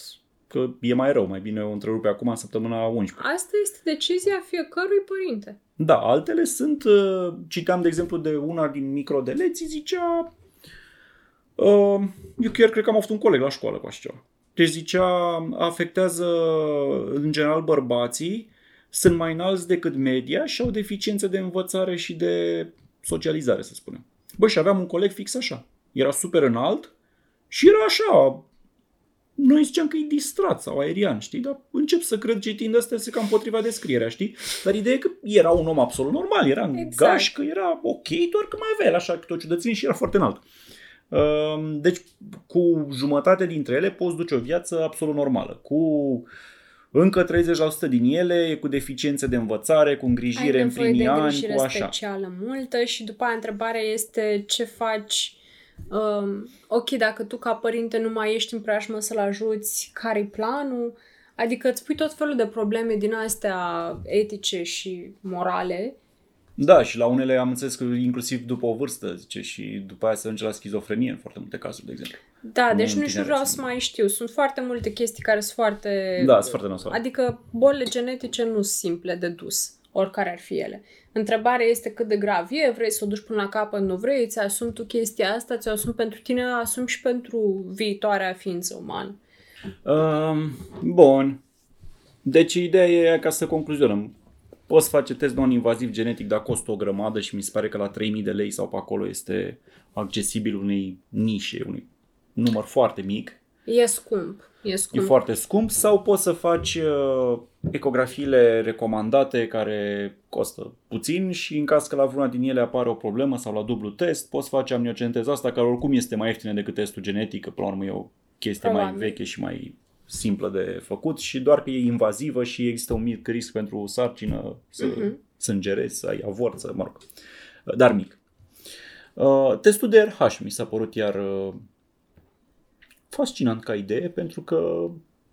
că e mai rău, mai bine o întrerupe acum în săptămâna 11. Asta este decizia fiecărui părinte. Da, altele sunt, uh, citeam de exemplu de una din microdeleții, zicea, uh, eu chiar cred că am avut un coleg la școală cu așa ceva. Deci zicea, afectează în general bărbații, sunt mai înalți decât media și au deficiențe de învățare și de socializare, să spunem. Bă, și aveam un coleg fix așa. Era super înalt și era așa, noi ziceam că e distrat sau aerian, știi? Dar încep să cred citind asta se cam potriva descrierea, știi? Dar ideea e că era un om absolut normal, era în exact. gașcă, era ok, doar că mai avea el așa câte o ciudățenie și era foarte înalt. Ehm, deci, cu jumătate dintre ele poți duce o viață absolut normală. Cu încă 30% din ele e cu deficiențe de învățare, cu îngrijire Ai în primii de ani, cu așa. specială multă și după aia întrebarea este ce faci um, ok, dacă tu ca părinte nu mai ești în preajmă să-l ajuți, care-i planul? Adică îți pui tot felul de probleme din astea etice și morale da, și la unele am înțeles că inclusiv după o vârstă, zice, și după aia se ajunge la schizofrenie în foarte multe cazuri, de exemplu. Da, nu deci nu știu, vreau să mai știu. Sunt foarte multe chestii care sunt foarte... Da, sunt foarte nasoale. Adică bolile genetice nu sunt simple de dus, oricare ar fi ele. Întrebarea este cât de grav e, vrei să o duci până la capăt, nu vrei, ți asumi tu chestia asta, ți-o asumi pentru tine, asumi și pentru viitoarea ființă umană. Um, bun. Deci ideea e ca să concluzionăm Poți face test non-invaziv genetic, dar costă o grămadă și mi se pare că la 3000 de lei sau pe acolo este accesibil unei nișe, unui număr foarte mic. E scump. E, scump. e foarte scump sau poți să faci uh, ecografiile recomandate care costă puțin și în caz că la vreuna din ele apare o problemă sau la dublu test, poți face amniocenteza asta care oricum este mai ieftină decât testul genetic, că până la urmă e o chestie Probabil. mai veche și mai simplă de făcut și doar că e invazivă și există un mic risc pentru sarcină să uh-huh. sângerezi, să ai avorță, mă rog, dar mic. Uh, testul de RH mi s-a părut iar uh, fascinant ca idee pentru că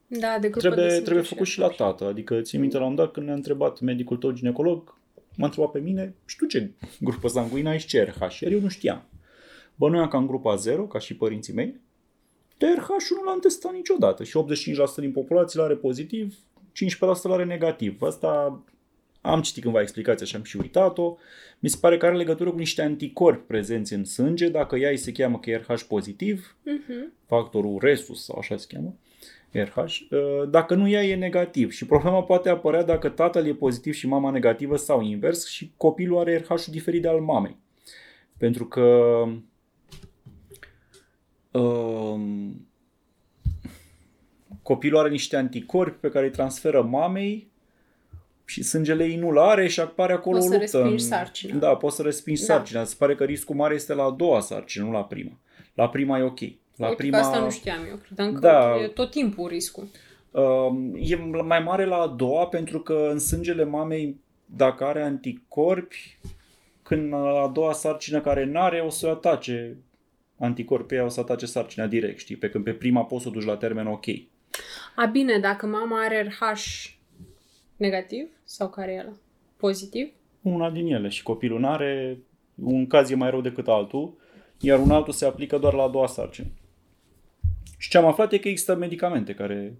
da, de trebuie, trebuie făcut și la tată. Adică ții minte la un dat când ne-a întrebat medicul tău ginecolog, m-a întrebat pe mine, și tu ce grupă sanguină ai și ce RH? Iar eu nu știam. Bănuiam ca în grupa 0, ca și părinții mei, TRH nu l-am testat niciodată și 85% din populație l-are pozitiv, 15% l-are negativ. Asta am citit cândva explicația și am și uitat-o. Mi se pare că are legătură cu niște anticorpi prezenți în sânge, dacă ea îi se cheamă că e RH pozitiv, uh-huh. factorul resus sau așa se cheamă, RH, uh, dacă nu ea e negativ. Și problema poate apărea dacă tatăl e pozitiv și mama negativă sau invers și copilul are RH-ul diferit de al mamei. Pentru că um, copilul are niște anticorpi pe care îi transferă mamei și sângele ei nu-l are și apare acolo poți o luptă. Poți să respingi sarcina. Da, poți să respingi da. sarcina. Se pare că riscul mare este la a doua sarcină, nu la prima. La prima e ok. La Uite prima... asta nu știam eu. Credeam că da. e tot timpul riscul. Uh, e mai mare la a doua pentru că în sângele mamei, dacă are anticorpi, când a doua sarcină care n-are, o să o atace anticorpii, o să atace sarcina direct, știi? Pe când pe prima poți să o duci la termen ok. A, bine, dacă mama are RH negativ sau care e ăla? Pozitiv? Una din ele și copilul nu are, un caz e mai rău decât altul, iar un altul se aplică doar la a doua sarcină. Și ce am aflat e că există medicamente care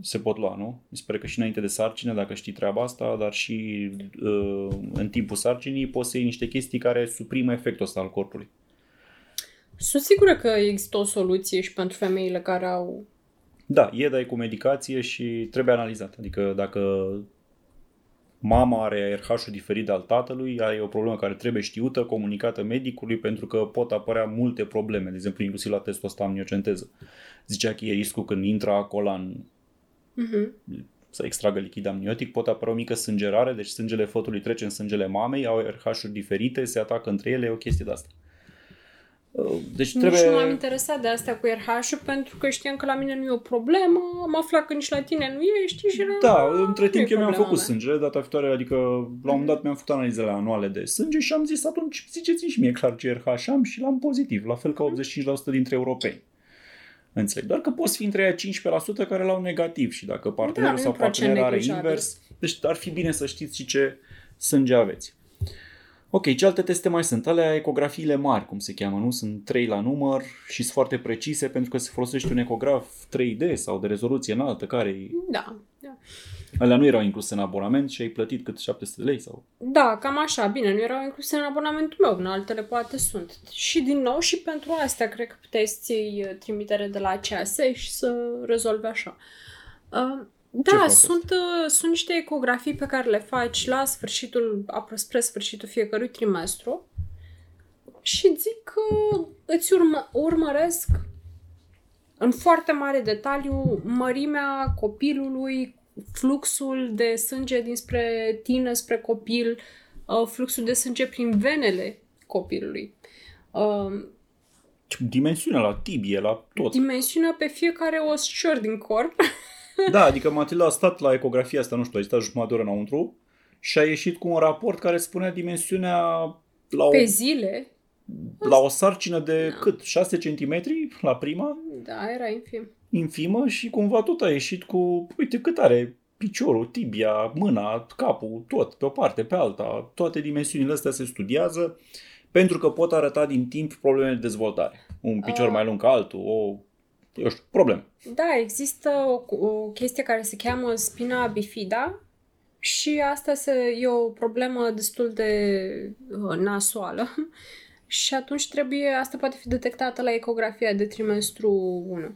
se pot lua, nu? Mi se pare că și înainte de sarcină, dacă știi treaba asta, dar și uh, în timpul sarcinii poți să iei niște chestii care suprimă efectul ăsta al corpului. Sunt sigură că există o soluție și pentru femeile care au... Da, e, dar e cu medicație și trebuie analizat. Adică dacă mama are RH-ul diferit de al tatălui, e o problemă care trebuie știută, comunicată medicului, pentru că pot apărea multe probleme, de exemplu, inclusiv la testul ăsta amniocenteză. Zicea că e riscul când intră acolo în uh-huh. să extragă lichid amniotic, pot apărea o mică sângerare, deci sângele fătului trece în sângele mamei, au RH-uri diferite, se atacă între ele, e o chestie de asta. Deci trebuie... Nici nu m-am interesat de asta cu RH-ul pentru că știam că la mine nu e o problemă, am aflat că nici la tine nu ești și era... Da, între timp eu mi-am făcut mea. sânge data viitoare, adică la un moment dat mi-am făcut analizele anuale de sânge și am zis atunci ziceți-mi și mie clar ce RH am și l-am pozitiv, la fel ca 85% dintre europeni. Înțeleg. Doar că poți fi între aia 15% care l-au negativ și dacă partenerul da, sau partenerul are invers, deci ar fi bine să știți și ce sânge aveți. Ok, ce alte teste mai sunt? Alea ecografiile mari, cum se cheamă, nu? Sunt trei la număr și sunt foarte precise pentru că se folosește un ecograf 3D sau de rezoluție înaltă, care Da, da. Alea nu erau incluse în abonament și ai plătit cât 700 de lei sau? Da, cam așa, bine, nu erau incluse în abonamentul meu, în altele poate sunt. Și din nou și pentru astea cred că puteai să uh, trimitere de la CAS și să rezolvi așa. Uh, da, sunt, uh, sunt niște ecografii pe care le faci la sfârșitul, spre sfârșitul fiecărui trimestru și zic că îți urmă, urmăresc în foarte mare detaliu mărimea copilului, fluxul de sânge dinspre tine spre copil, uh, fluxul de sânge prin venele copilului. Uh, dimensiunea la tibie, la tot. Dimensiunea pe fiecare oscior din corp. Da, adică Matilda a stat la ecografia asta, nu știu, a stat jumătate de oră înăuntru și a ieșit cu un raport care spunea dimensiunea la o, Pe zile? La o sarcină de da. cât? 6 cm la prima? Da, era infim. Infimă și cumva tot a ieșit cu, uite cât are piciorul, tibia, mâna, capul, tot, pe o parte, pe alta. Toate dimensiunile astea se studiază pentru că pot arăta din timp probleme de dezvoltare. Un picior a... mai lung ca altul, o eu știu, probleme. Da, există o, o chestie care se cheamă spina bifida și asta se, e o problemă destul de uh, nasoală și atunci trebuie, asta poate fi detectată la ecografia de trimestru 1.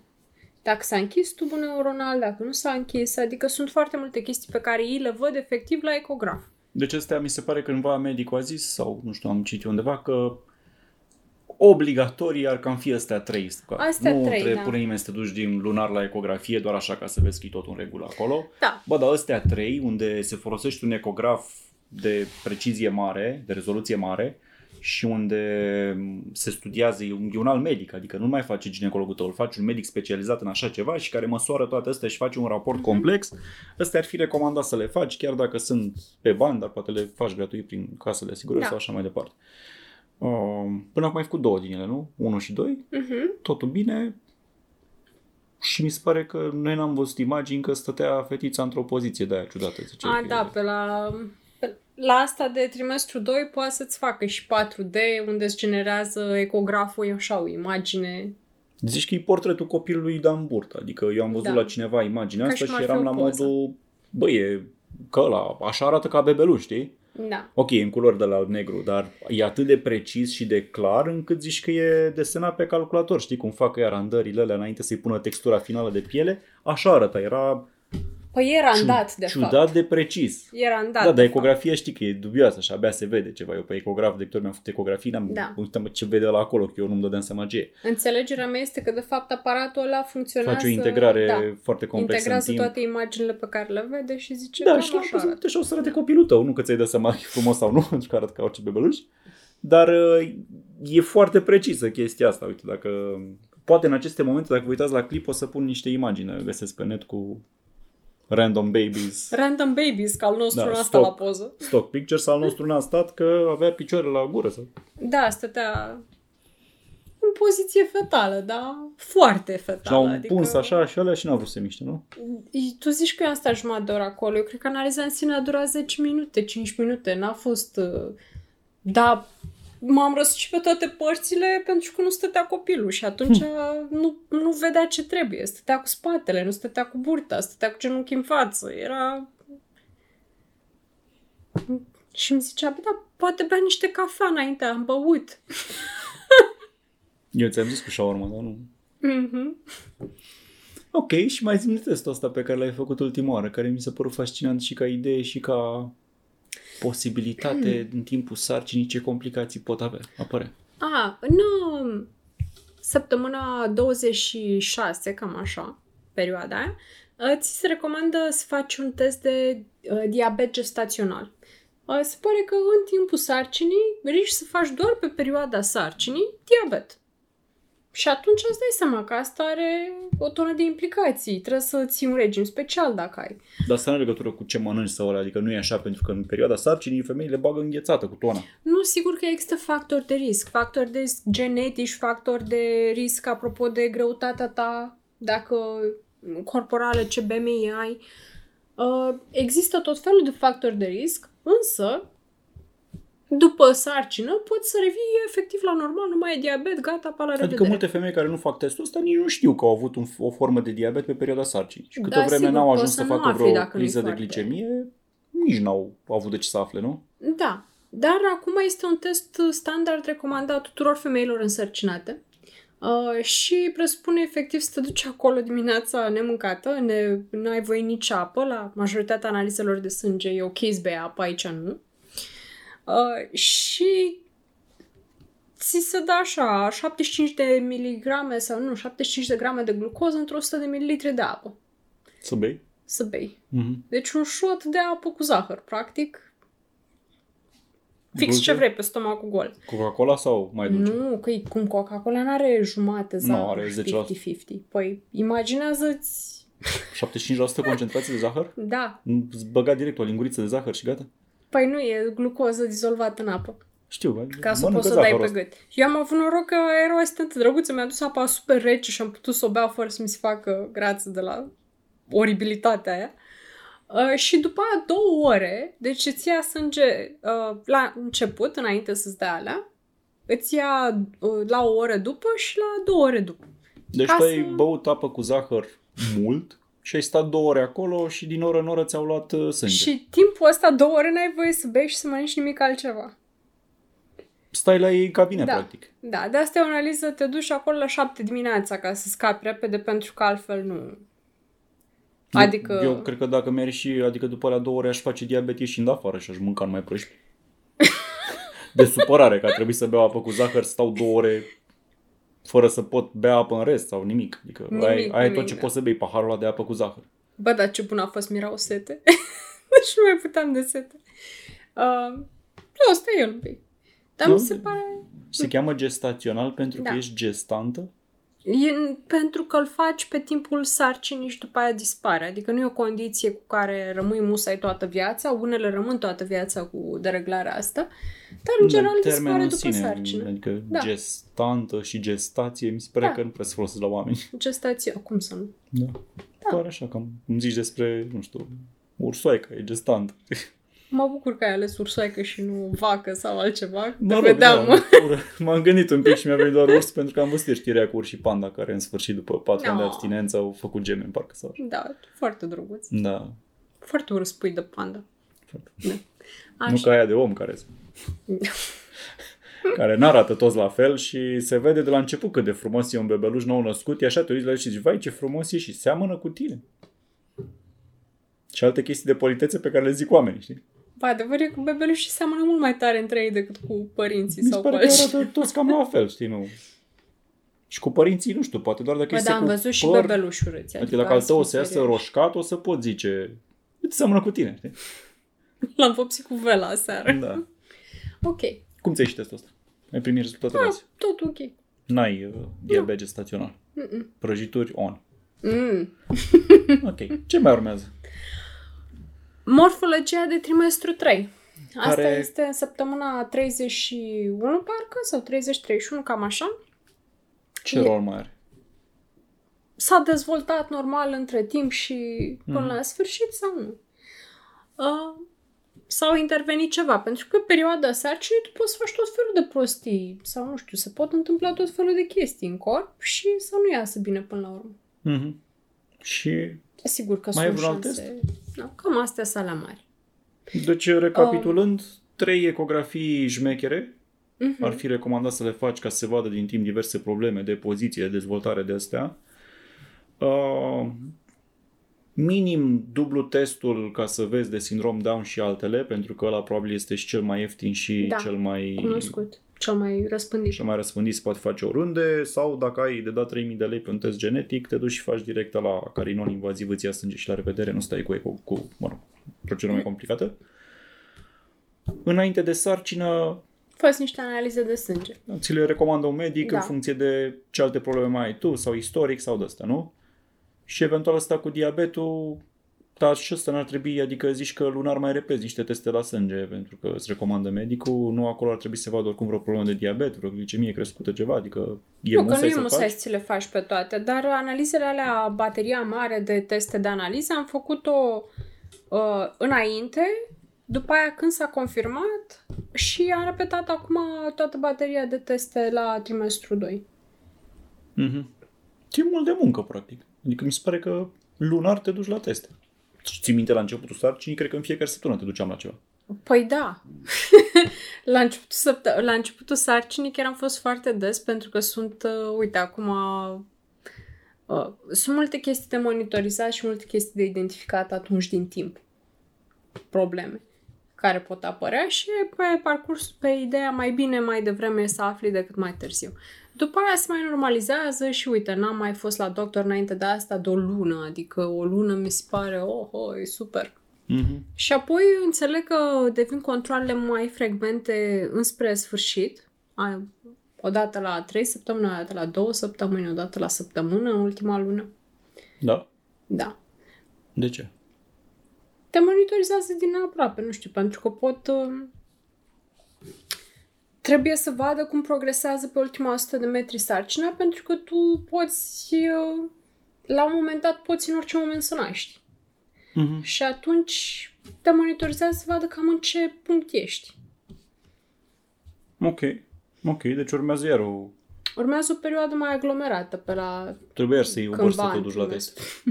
Dacă s-a închis tubul neuronal, dacă nu s-a închis, adică sunt foarte multe chestii pe care ei le văd efectiv la ecograf. Deci astea mi se pare că cândva medicul a zis, sau nu știu, am citit undeva, că obligatorii ar cam fi astea trei. Astea nu trei, trebuie da. pune nimeni să te duci din lunar la ecografie doar așa ca să vezi că e tot în regulă acolo. Da. Bă, dar astea trei, unde se folosește un ecograf de precizie mare, de rezoluție mare, și unde se studiază, e un, e un alt medic, adică nu mai face ginecologul tău, îl face un medic specializat în așa ceva și care măsoară toate astea și face un raport Mhm. complex, ăsta ar fi recomandat să le faci, chiar dacă sunt pe bani, dar poate le faci gratuit prin casă de asigurări Da. sau așa mai departe. Um, Până acum ai făcut două din ele, nu? 1 și 2, Mhm. totul bine. Și mi se pare că noi n-am văzut imagini că stătea fetița într-o poziție de aia ciudată. Zice A, că da, e- pe la, pe, la asta de trimestru 2 poate să-ți facă și 4D, unde îți generează ecograful așa o imagine. Zici că e portretul copilului Dan Burta. Adică eu am văzut Da. la cineva imaginea Ca asta și și cum ar fi eram o la poză. modul, băi, e că ăla, așa arată ca bebeluș, știi? Da. Ok, e în culori de la alb-negru, dar e atât de precis și de clar încât zici că e desenat pe calculator. Știi cum fac ea randările alea înainte să-i pună textura finală de piele? Așa arăta, era Păi e ciu- randat, de ciudat fapt. de precis. E randat, Da, de dar fapt. ecografia știi că e dubioasă și abia se vede ceva. Eu pe ecograf de câte ori mi-am făcut ecografii, n-am Da. uitam ce vede la acolo, că eu nu-mi dădeam seama ce e. Înțelegerea mea este că, de fapt, aparatul ăla funcționează... Face o integrare da, foarte complexă integrează în timp. toate imaginile pe care le vede și zice Da, cam și la așa așa, arată. așa o să arate copilul tău, nu că ți-ai dat seama că e frumos sau nu, pentru că arată ca orice bebeluș. Dar uh, e foarte precisă chestia asta. Uite, dacă... Poate în aceste momente, dacă vă uitați la clip, o să pun niște imagini, găsesc pe net cu random babies, Random babies, ca al nostru Da, da, asta stop. la poză. stock pictures, al nostru n-a stat că avea picioare la gură. Sau... Da, stătea în poziție fetală, dar foarte Și fetală. l-au adică... împuns așa și alea și n-au vrut să se miște, nu? Tu zici că eu am stat jumătate de oră acolo. Eu cred că analiza în sine a durat 10 minute, 5 minute. N-a fost... Uh... Da, m-am răsucit pe toate părțile pentru că nu stătea copilul și atunci nu, nu vedea ce trebuie. Stătea cu spatele, nu stătea cu burta, stătea cu genunchi în față. Era... Și îmi zicea, bă, da, poate bea niște cafea înainte, am băut. Eu ți-am zis cu shawarma, dar nu. Mhm. Ok, și mai zi testul ăsta pe care l-ai făcut ultima oară, care mi s-a părut fascinant și ca idee și ca posibilitate în timpul sarcinii, ce complicații pot avea, apărea. A, în uh, săptămâna 26, cam așa, perioada aia, uh, ți se recomandă să faci un test de uh, diabet gestațional. Uh, Se pare că în timpul sarcinii riști să faci doar pe perioada sarcinii diabet. Și atunci îți dai seama că asta are o tonă de implicații. Trebuie să ții un regim special dacă ai. Dar asta nu are legătură cu ce mănânci sau ăla, adică nu e așa, pentru că în perioada sarcinii femeile bagă înghețată cu tona. Nu, sigur că există factori de risc. Factori de risc genetici, factori de risc apropo de greutatea ta, dacă corporală, ce BMI ai. Uh, există tot felul de factori de risc, însă după sarcină poți să revii efectiv la normal, nu mai e diabet, gata, pa la revedere. Adică multe femei care nu fac testul ăsta nici nu știu că au avut un, o formă de diabet pe perioada sarcinii. Și câtă Da, vreme sigur, n-au poți ajuns să să nu facă afli vreo dacă nu-i criză de foarte. glicemie, nici n-au avut de ce să afle, nu? Da, dar acum este un test standard recomandat tuturor femeilor însărcinate uh, și presupune efectiv să te duci acolo dimineața nemâncată, ne, nu ai voie nici apă, la majoritatea analizelor de sânge e ok să bei apă, aici nu. Uh, și ți se dă așa 75 de miligrame sau nu, 75 de grame de glucoză într-o 100 de mililitri de apă Să bei. să bei. Mm-hmm. Deci un șot de apă cu zahăr, practic. Fix Dulce? ce vrei pe stomacul gol. Coca-Cola sau mai dulce? Nu, că e cum Coca-Cola n-are jumate Nu, zahăr, are 10%. 50-50. Păi, imaginează-ți... 75% concentrație de zahăr? Da, Nu, Îți băga direct o linguriță de zahăr și gata? Păi nu e glucoză dizolvată în apă, Știu, ca să mănâncă poți să o dai zahărul pe ăsta. gât. Eu am avut noroc că era o asistentă drăguță, mi-a dus apa super rece și am putut să o bea fără să mi se facă grață de la oribilitatea aia. Uh, și după aia două ore, deci îți ia sânge uh, la început, înainte să-ți dea alea, îți ia uh, la o oră după și la două ore după. Deci Ca tu ai să- băut apă cu zahăr mult și ai stat două ore acolo și din oră în oră ți-au luat uh, sânge. Și timpul ăsta, două ore, n-ai voie să bei și să mănânci nimic altceva. Stai la ei în cabine, Da. practic. Da, de asta e o analiză, te duci acolo la șapte dimineața ca să scapi repede, pentru că altfel nu... Adică... Eu, eu cred că dacă mi și, adică după la două ore aș face diabet ieșind afară și aș mânca numai proști. De supărare că a trebuit să beau apă cu zahăr, stau două ore fără să pot bea apă în rest sau nimic. Adică Nimic, ai, ai nimic, tot ce da. poți să bei, paharul ăla de apă cu zahăr. Bă, dar ce bun a fost, mirau sete. deci nu mai puteam de sete. Uh, nu, asta e el un pic. Dar Nu? mi se pare... Se cheamă gestațional pentru Da. că ești gestantă? E pentru că îl faci pe timpul sarcinii și după aia dispare. Adică nu e o condiție cu care rămâi musai toată viața. Unele rămân toată viața cu dereglarea asta. Dar în general Dar dispare în după sarcină. Adică Da. gestantă și gestație, mi se pare Da. că nu prea se folosesc la oameni. Gestație, cum să nu? Da. Doar așa, cam cum zici despre, nu știu, ursoaica, e gestantă. Mă bucur că ai ales ursoaică și nu vacă sau altceva. Mă Mă rog, vedeam. da, ură. M-am gândit un pic și mi-a venit doar urs pentru că am văzut știrea cu urs și panda care în sfârșit după patru ani de No. abstinență au făcut geme în parcă sau așa. Da, foarte drăguț. Da. Foarte urât spui de panda. Foarte. Da. Nu Așa. ca aia de om care care n-arată toți la fel și se vede de la început cât de frumos e un bebeluș nou născut, e așa, te uiți la el și zici, vai ce frumos e și seamănă cu tine. Și alte chestii de politețe pe care le zic oamenii, știi? Ba, adevăr e că bebelușii seamănă mult mai tare între ei decât cu părinții Mi se sau pare cu că alții. arată toți cam la fel, știi, nu? Și cu părinții, nu știu, poate doar dacă Bă, este da, am cu văzut și păr, bebeluși urâți. Adică dacă al tău o să iasă serioși. roșcat, o să pot zice, îți seamănă cu tine, știi? L-am vopsit cu vela aseară. Da. Ok. Cum ți-ai și testul ăsta? Ai primit rezultatele Ah, azi? tot ok. N-ai uh, diabet gestațional. Mm-mm. Prăjituri on. Mm. Ok. Ce mai urmează? Morfologia de trimestru 3. Asta Care- este în săptămâna 31, parcă, sau 30-31, cam așa. Ce E- rol mai are? S-a dezvoltat normal între timp și până Mhm. la sfârșit sau nu? Uh, sau intervenit ceva, pentru că pe perioada sarcinii tu poți să faci tot felul de prostii sau nu știu, se pot întâmpla tot felul de chestii în corp și să nu iasă bine până la urmă. Mm-hmm. Și Sigur că Mai e sunt vreun alt șanse. No, cam astea sunt la mari. deci, recapitulând, trei ecografii jmechere Mhm. ar fi recomandat să le faci ca să se vadă din timp diverse probleme de poziție, de dezvoltare de astea. Uh, minim dublu testul ca să vezi de sindrom Down și altele, pentru că ăla probabil este și cel mai ieftin și Da, cel mai Cunoscut. Cel mai răspândit. cel mai răspândit se poate face oriunde sau dacă ai de dat 3000 de lei pe un test genetic, te duci și faci direct la carinon invaziv, îți ia sânge și la revedere, nu stai cu, cu, cu mă rog, procedură mai complicată. Înainte de sarcină, Fă niște analize de sânge. ți le recomandă un medic Da. în funcție de ce alte probleme mai ai tu sau istoric sau de asta, nu? Și eventual asta cu diabetul, dar și ăsta n-ar trebui, adică zici că lunar mai repezi niște teste la sânge, pentru că îți recomandă medicul, nu acolo ar trebui să se vadă oricum vreo problemă de diabet, vreo glicemie crescută, ceva, adică e nu, că nu musai e să musai faci. să ți le faci pe toate, dar analizele alea, bateria mare de teste de analiză, am făcut-o uh, înainte, după aia când s-a confirmat și am repetat acum toată bateria de teste la trimestru 2. Mhm. E mult de muncă, practic. Adică mi se pare că lunar te duci la teste. Și ții minte la începutul sarcinii, cred că în fiecare săptămână te duceam la ceva. Păi da. la, începutul săptă- la începutul sarcinii chiar am fost foarte des pentru că sunt, uh, uite, acum uh, sunt multe chestii de monitorizat și multe chestii de identificat atunci din timp. Probleme care pot apărea și e pe parcurs, pe ideea mai bine mai devreme să afli decât mai târziu. După aia se mai normalizează și uite, n-am mai fost la doctor înainte de asta de o lună, adică o lună mi se pare, oh, oh e super. Mhm. Și apoi înțeleg că devin controlele mai frecvente înspre sfârșit, a- odată la 3 săptămâni, odată la 2 săptămâni, odată la săptămână, în ultima lună. Da? Da. De ce? Te monitorizează din aproape, nu știu, pentru că pot... uh, Trebuie să vadă cum progresează pe ultima 100 de metri sarcina, pentru că tu poți, uh, la un moment dat, poți în orice moment să naști. Mhm. Și atunci te monitorizează să vadă cam în ce punct ești. Ok. Ok, deci urmează iar o... Urmează o perioadă mai aglomerată pe la Trebuie iar să iei o Cândva vârstă să te în duci la trimestru. test.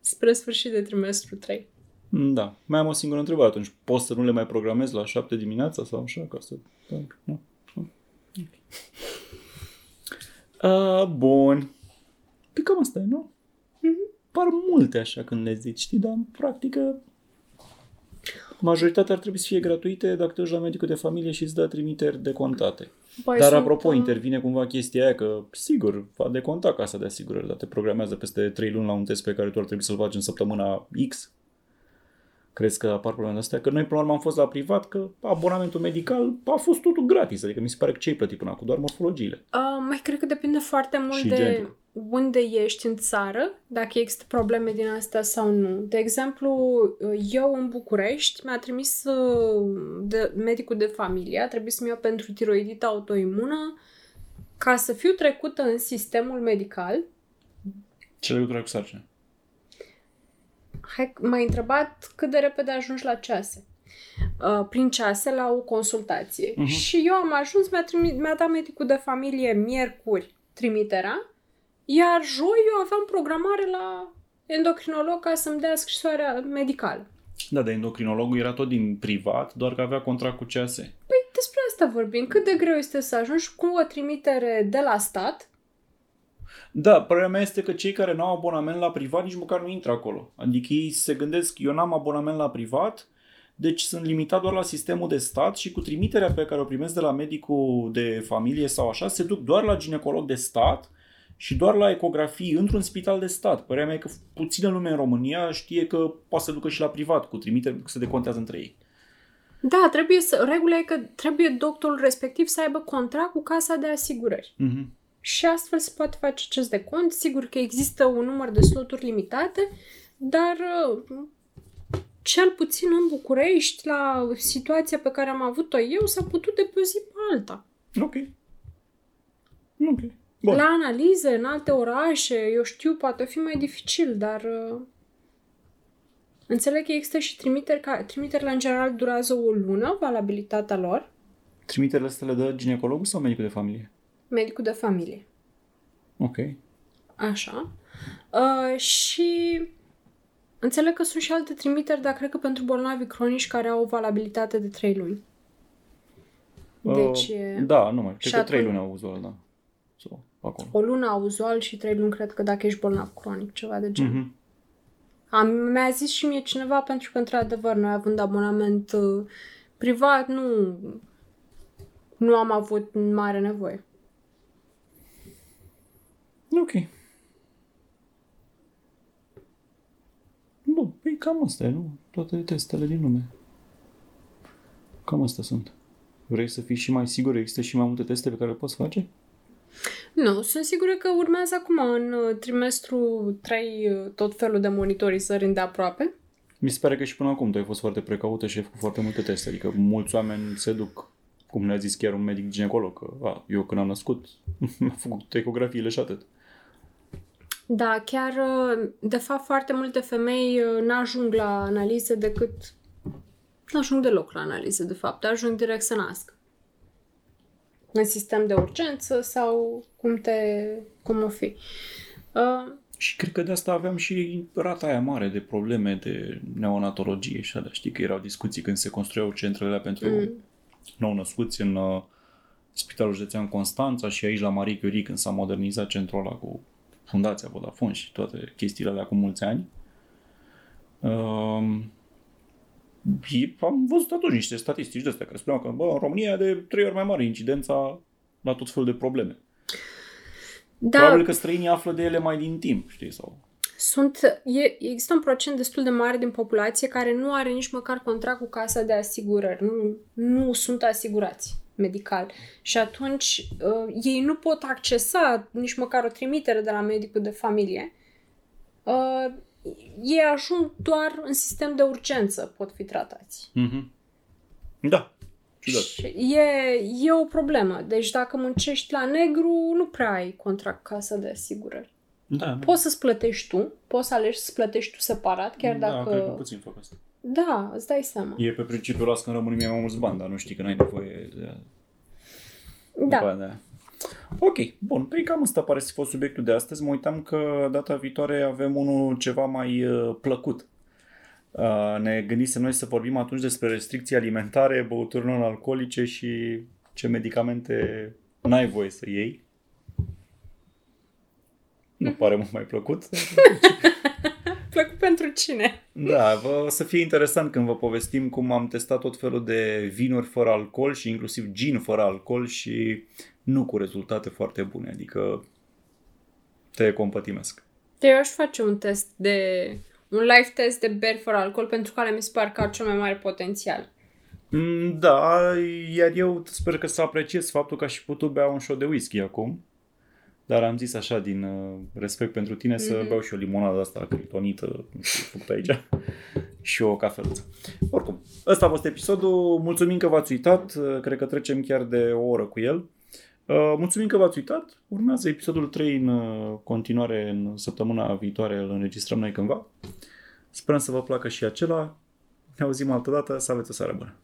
spre sfârșit de trimestru 3. Da. Mai am o singură întrebare atunci. Poți să nu le mai programezi la 7 dimineața sau așa? Ca să... Nu? Uh, bun. Păi cam asta e, nu? Par multe așa când le zici, știi, dar în practică majoritatea ar trebui să fie gratuite dacă te duci la medicul de familie și îți dă trimiteri de contate. Păi Dar sunt, apropo, uh, intervine cumva chestia aia că, sigur, va deconta casa de asigurări, dar te programează peste 3 luni la un test pe care tu ar trebui să-l faci în săptămâna X. Crezi că apar probleme astea? Că noi, până la urmă, am fost la privat, că abonamentul medical a fost totul gratis. Adică mi se pare că ce ai plătit până acum? Doar morfologiile. Uh, mai cred că depinde foarte mult Și de genul. unde ești în țară, dacă există probleme din astea sau nu. De exemplu, eu în București mi-a trimis uh, de, medicul de familie, a trebuit să-mi iau pentru tiroidită autoimună ca să fiu trecută în sistemul medical. Ce legătură cu sarcina? Hai, m-ai întrebat cât de repede ajungi la cease. Uh, prin cease la o consultație. Mhm. Și eu am ajuns, mi-a, trimis, mi-a dat medicul de familie miercuri trimiterea, iar joi eu aveam programare la endocrinolog ca să-mi dea scrisoarea medicală. Da, de endocrinologul era tot din privat, doar că avea contract cu CAS. Păi despre asta vorbim. Cât de greu este să ajungi cu o trimitere de la stat Da, părerea mea este că cei care nu au abonament la privat nici măcar nu intră acolo. Adică ei se gândesc, eu n-am abonament la privat, deci sunt limitat doar la sistemul de stat și cu trimiterea pe care o primesc de la medicul de familie sau așa, se duc doar la ginecolog de stat și doar la ecografii într-un spital de stat. Părerea mea e că puțină lume în România știe că poate să ducă și la privat cu trimitere, pentru că se decontează între ei. Da, trebuie să, regula e că trebuie doctorul respectiv să aibă contract cu casa de asigurări. Mhm. Și astfel se poate face acest de cont. Sigur că există un număr de sloturi limitate, dar uh, cel puțin în București, la situația pe care am avut-o eu, s-a putut de pe o zi pe alta. Ok. Ok. Bun. La analize, în alte orașe, eu știu, poate fi mai dificil, dar uh, înțeleg că există și trimiteri, ca, trimiterile în general durează o lună, valabilitatea lor, Trimiterile astea le dă ginecologul sau medicul de familie? Medicul de familie. Ok. Așa. Uh, și înțeleg că sunt și alte trimiteri, dar cred că pentru bolnavi cronici care au o valabilitate de 3 luni. Deci, Uh, e da, nu mai. Cred Și că trei atunci- luni au uzual, da. Sau acolo. o lună auzual și 3 luni cred că dacă ești bolnav cronic, ceva de genul. Mhm. Am, mi-a zis și mie cineva, pentru că, într-adevăr, noi având abonament uh, privat, nu, nu am avut mare nevoie. Ok. Bun, păi cam asta e, nu? Toate testele din lume. Cam astea sunt. Vrei să fii și mai sigur? Există și mai multe teste pe care le poți face? Nu, sunt sigură că urmează acum, în uh, trimestru 3, uh, tot felul de monitorizări îndeaproape. Mi se pare că și până acum tu ai fost foarte precaută și ai făcut foarte multe teste. Adică mulți oameni se duc, cum ne-a zis chiar un medic ginecolog, că a, eu când am născut am făcut ecografiile și atât. Da, chiar, uh, de fapt, foarte multe femei uh, n-ajung la analize decât... N-ajung deloc la analize, de fapt. Ajung direct să nască. În sistem de urgență sau cum te... cum o fi. Uh, Și cred că de asta aveam și rata aia mare de probleme de neonatologie și alea. Știi că erau discuții când se construiau centrele alea pentru mm. nou-născuți în uh, Spitalul Județean Constanța și aici la Marie Curie când s-a modernizat centrul ăla cu Fundația Vodafone și toate chestiile alea cu mulți ani. Um, e- am văzut atunci niște statistici de astea care spuneau că bă, în România e de trei ori mai mare incidența la tot felul de probleme. da, Probabil că străinii află de ele mai din timp, știi, sau... Sunt, e, există un procent destul de mare din populație care nu are nici măcar contract cu casa de asigurări. Nu, nu sunt asigurați medical. Și atunci uh, ei nu pot accesa nici măcar o trimitere de la medicul de familie. Uh, ei ajung doar în sistem de urgență, pot fi tratați. Mhm. Da. Ciudat. Și e, e o problemă. Deci dacă muncești la negru, nu prea ai contract cu casa de asigurări. Da, da. Poți să-ți plătești tu, poți să alegi să plătești tu separat, chiar Da, dacă... cred că puțin fac asta. Da, îți dai seama. E pe principiul las când rămân mie mai mulți bani, dar nu știi că n-ai nevoie de... Da. după aia. Ok, bun. Păi cam asta pare să fi fost subiectul de astăzi. Mă uitam că data viitoare avem unul ceva mai uh, plăcut. Uh, ne gândisem noi să vorbim atunci despre restricții alimentare, băuturi non-alcoolice și ce medicamente n-ai voie să iei. Nu pare mult mai plăcut. Plăcut pentru cine? Da, vă, o să fie interesant când vă povestim cum am testat tot felul de vinuri fără alcool și inclusiv gin fără alcool și nu cu rezultate foarte bune, adică te compătimesc. Eu aș face un test de un live test de beri fără alcool pentru care mi se pare că au cel mai mare potențial. Mm, Da, iar eu sper că să apreciez faptul că aș fi putut bea un shot de whisky acum. Dar am zis așa, din uh, respect pentru tine, să Mhm. beau și o limonadă asta criptonită, nu știu, făcută aici. și o cafeluță. Oricum, ăsta a fost episodul. Mulțumim că v-ați uitat. Uh, Cred că trecem chiar de o oră cu el. Uh, Mulțumim că v-ați uitat. Urmează episodul 3 în uh, continuare în săptămâna viitoare. Îl înregistrăm noi cândva. Sperăm să vă placă și acela. Ne auzim altă dată. Să aveți o seară bună.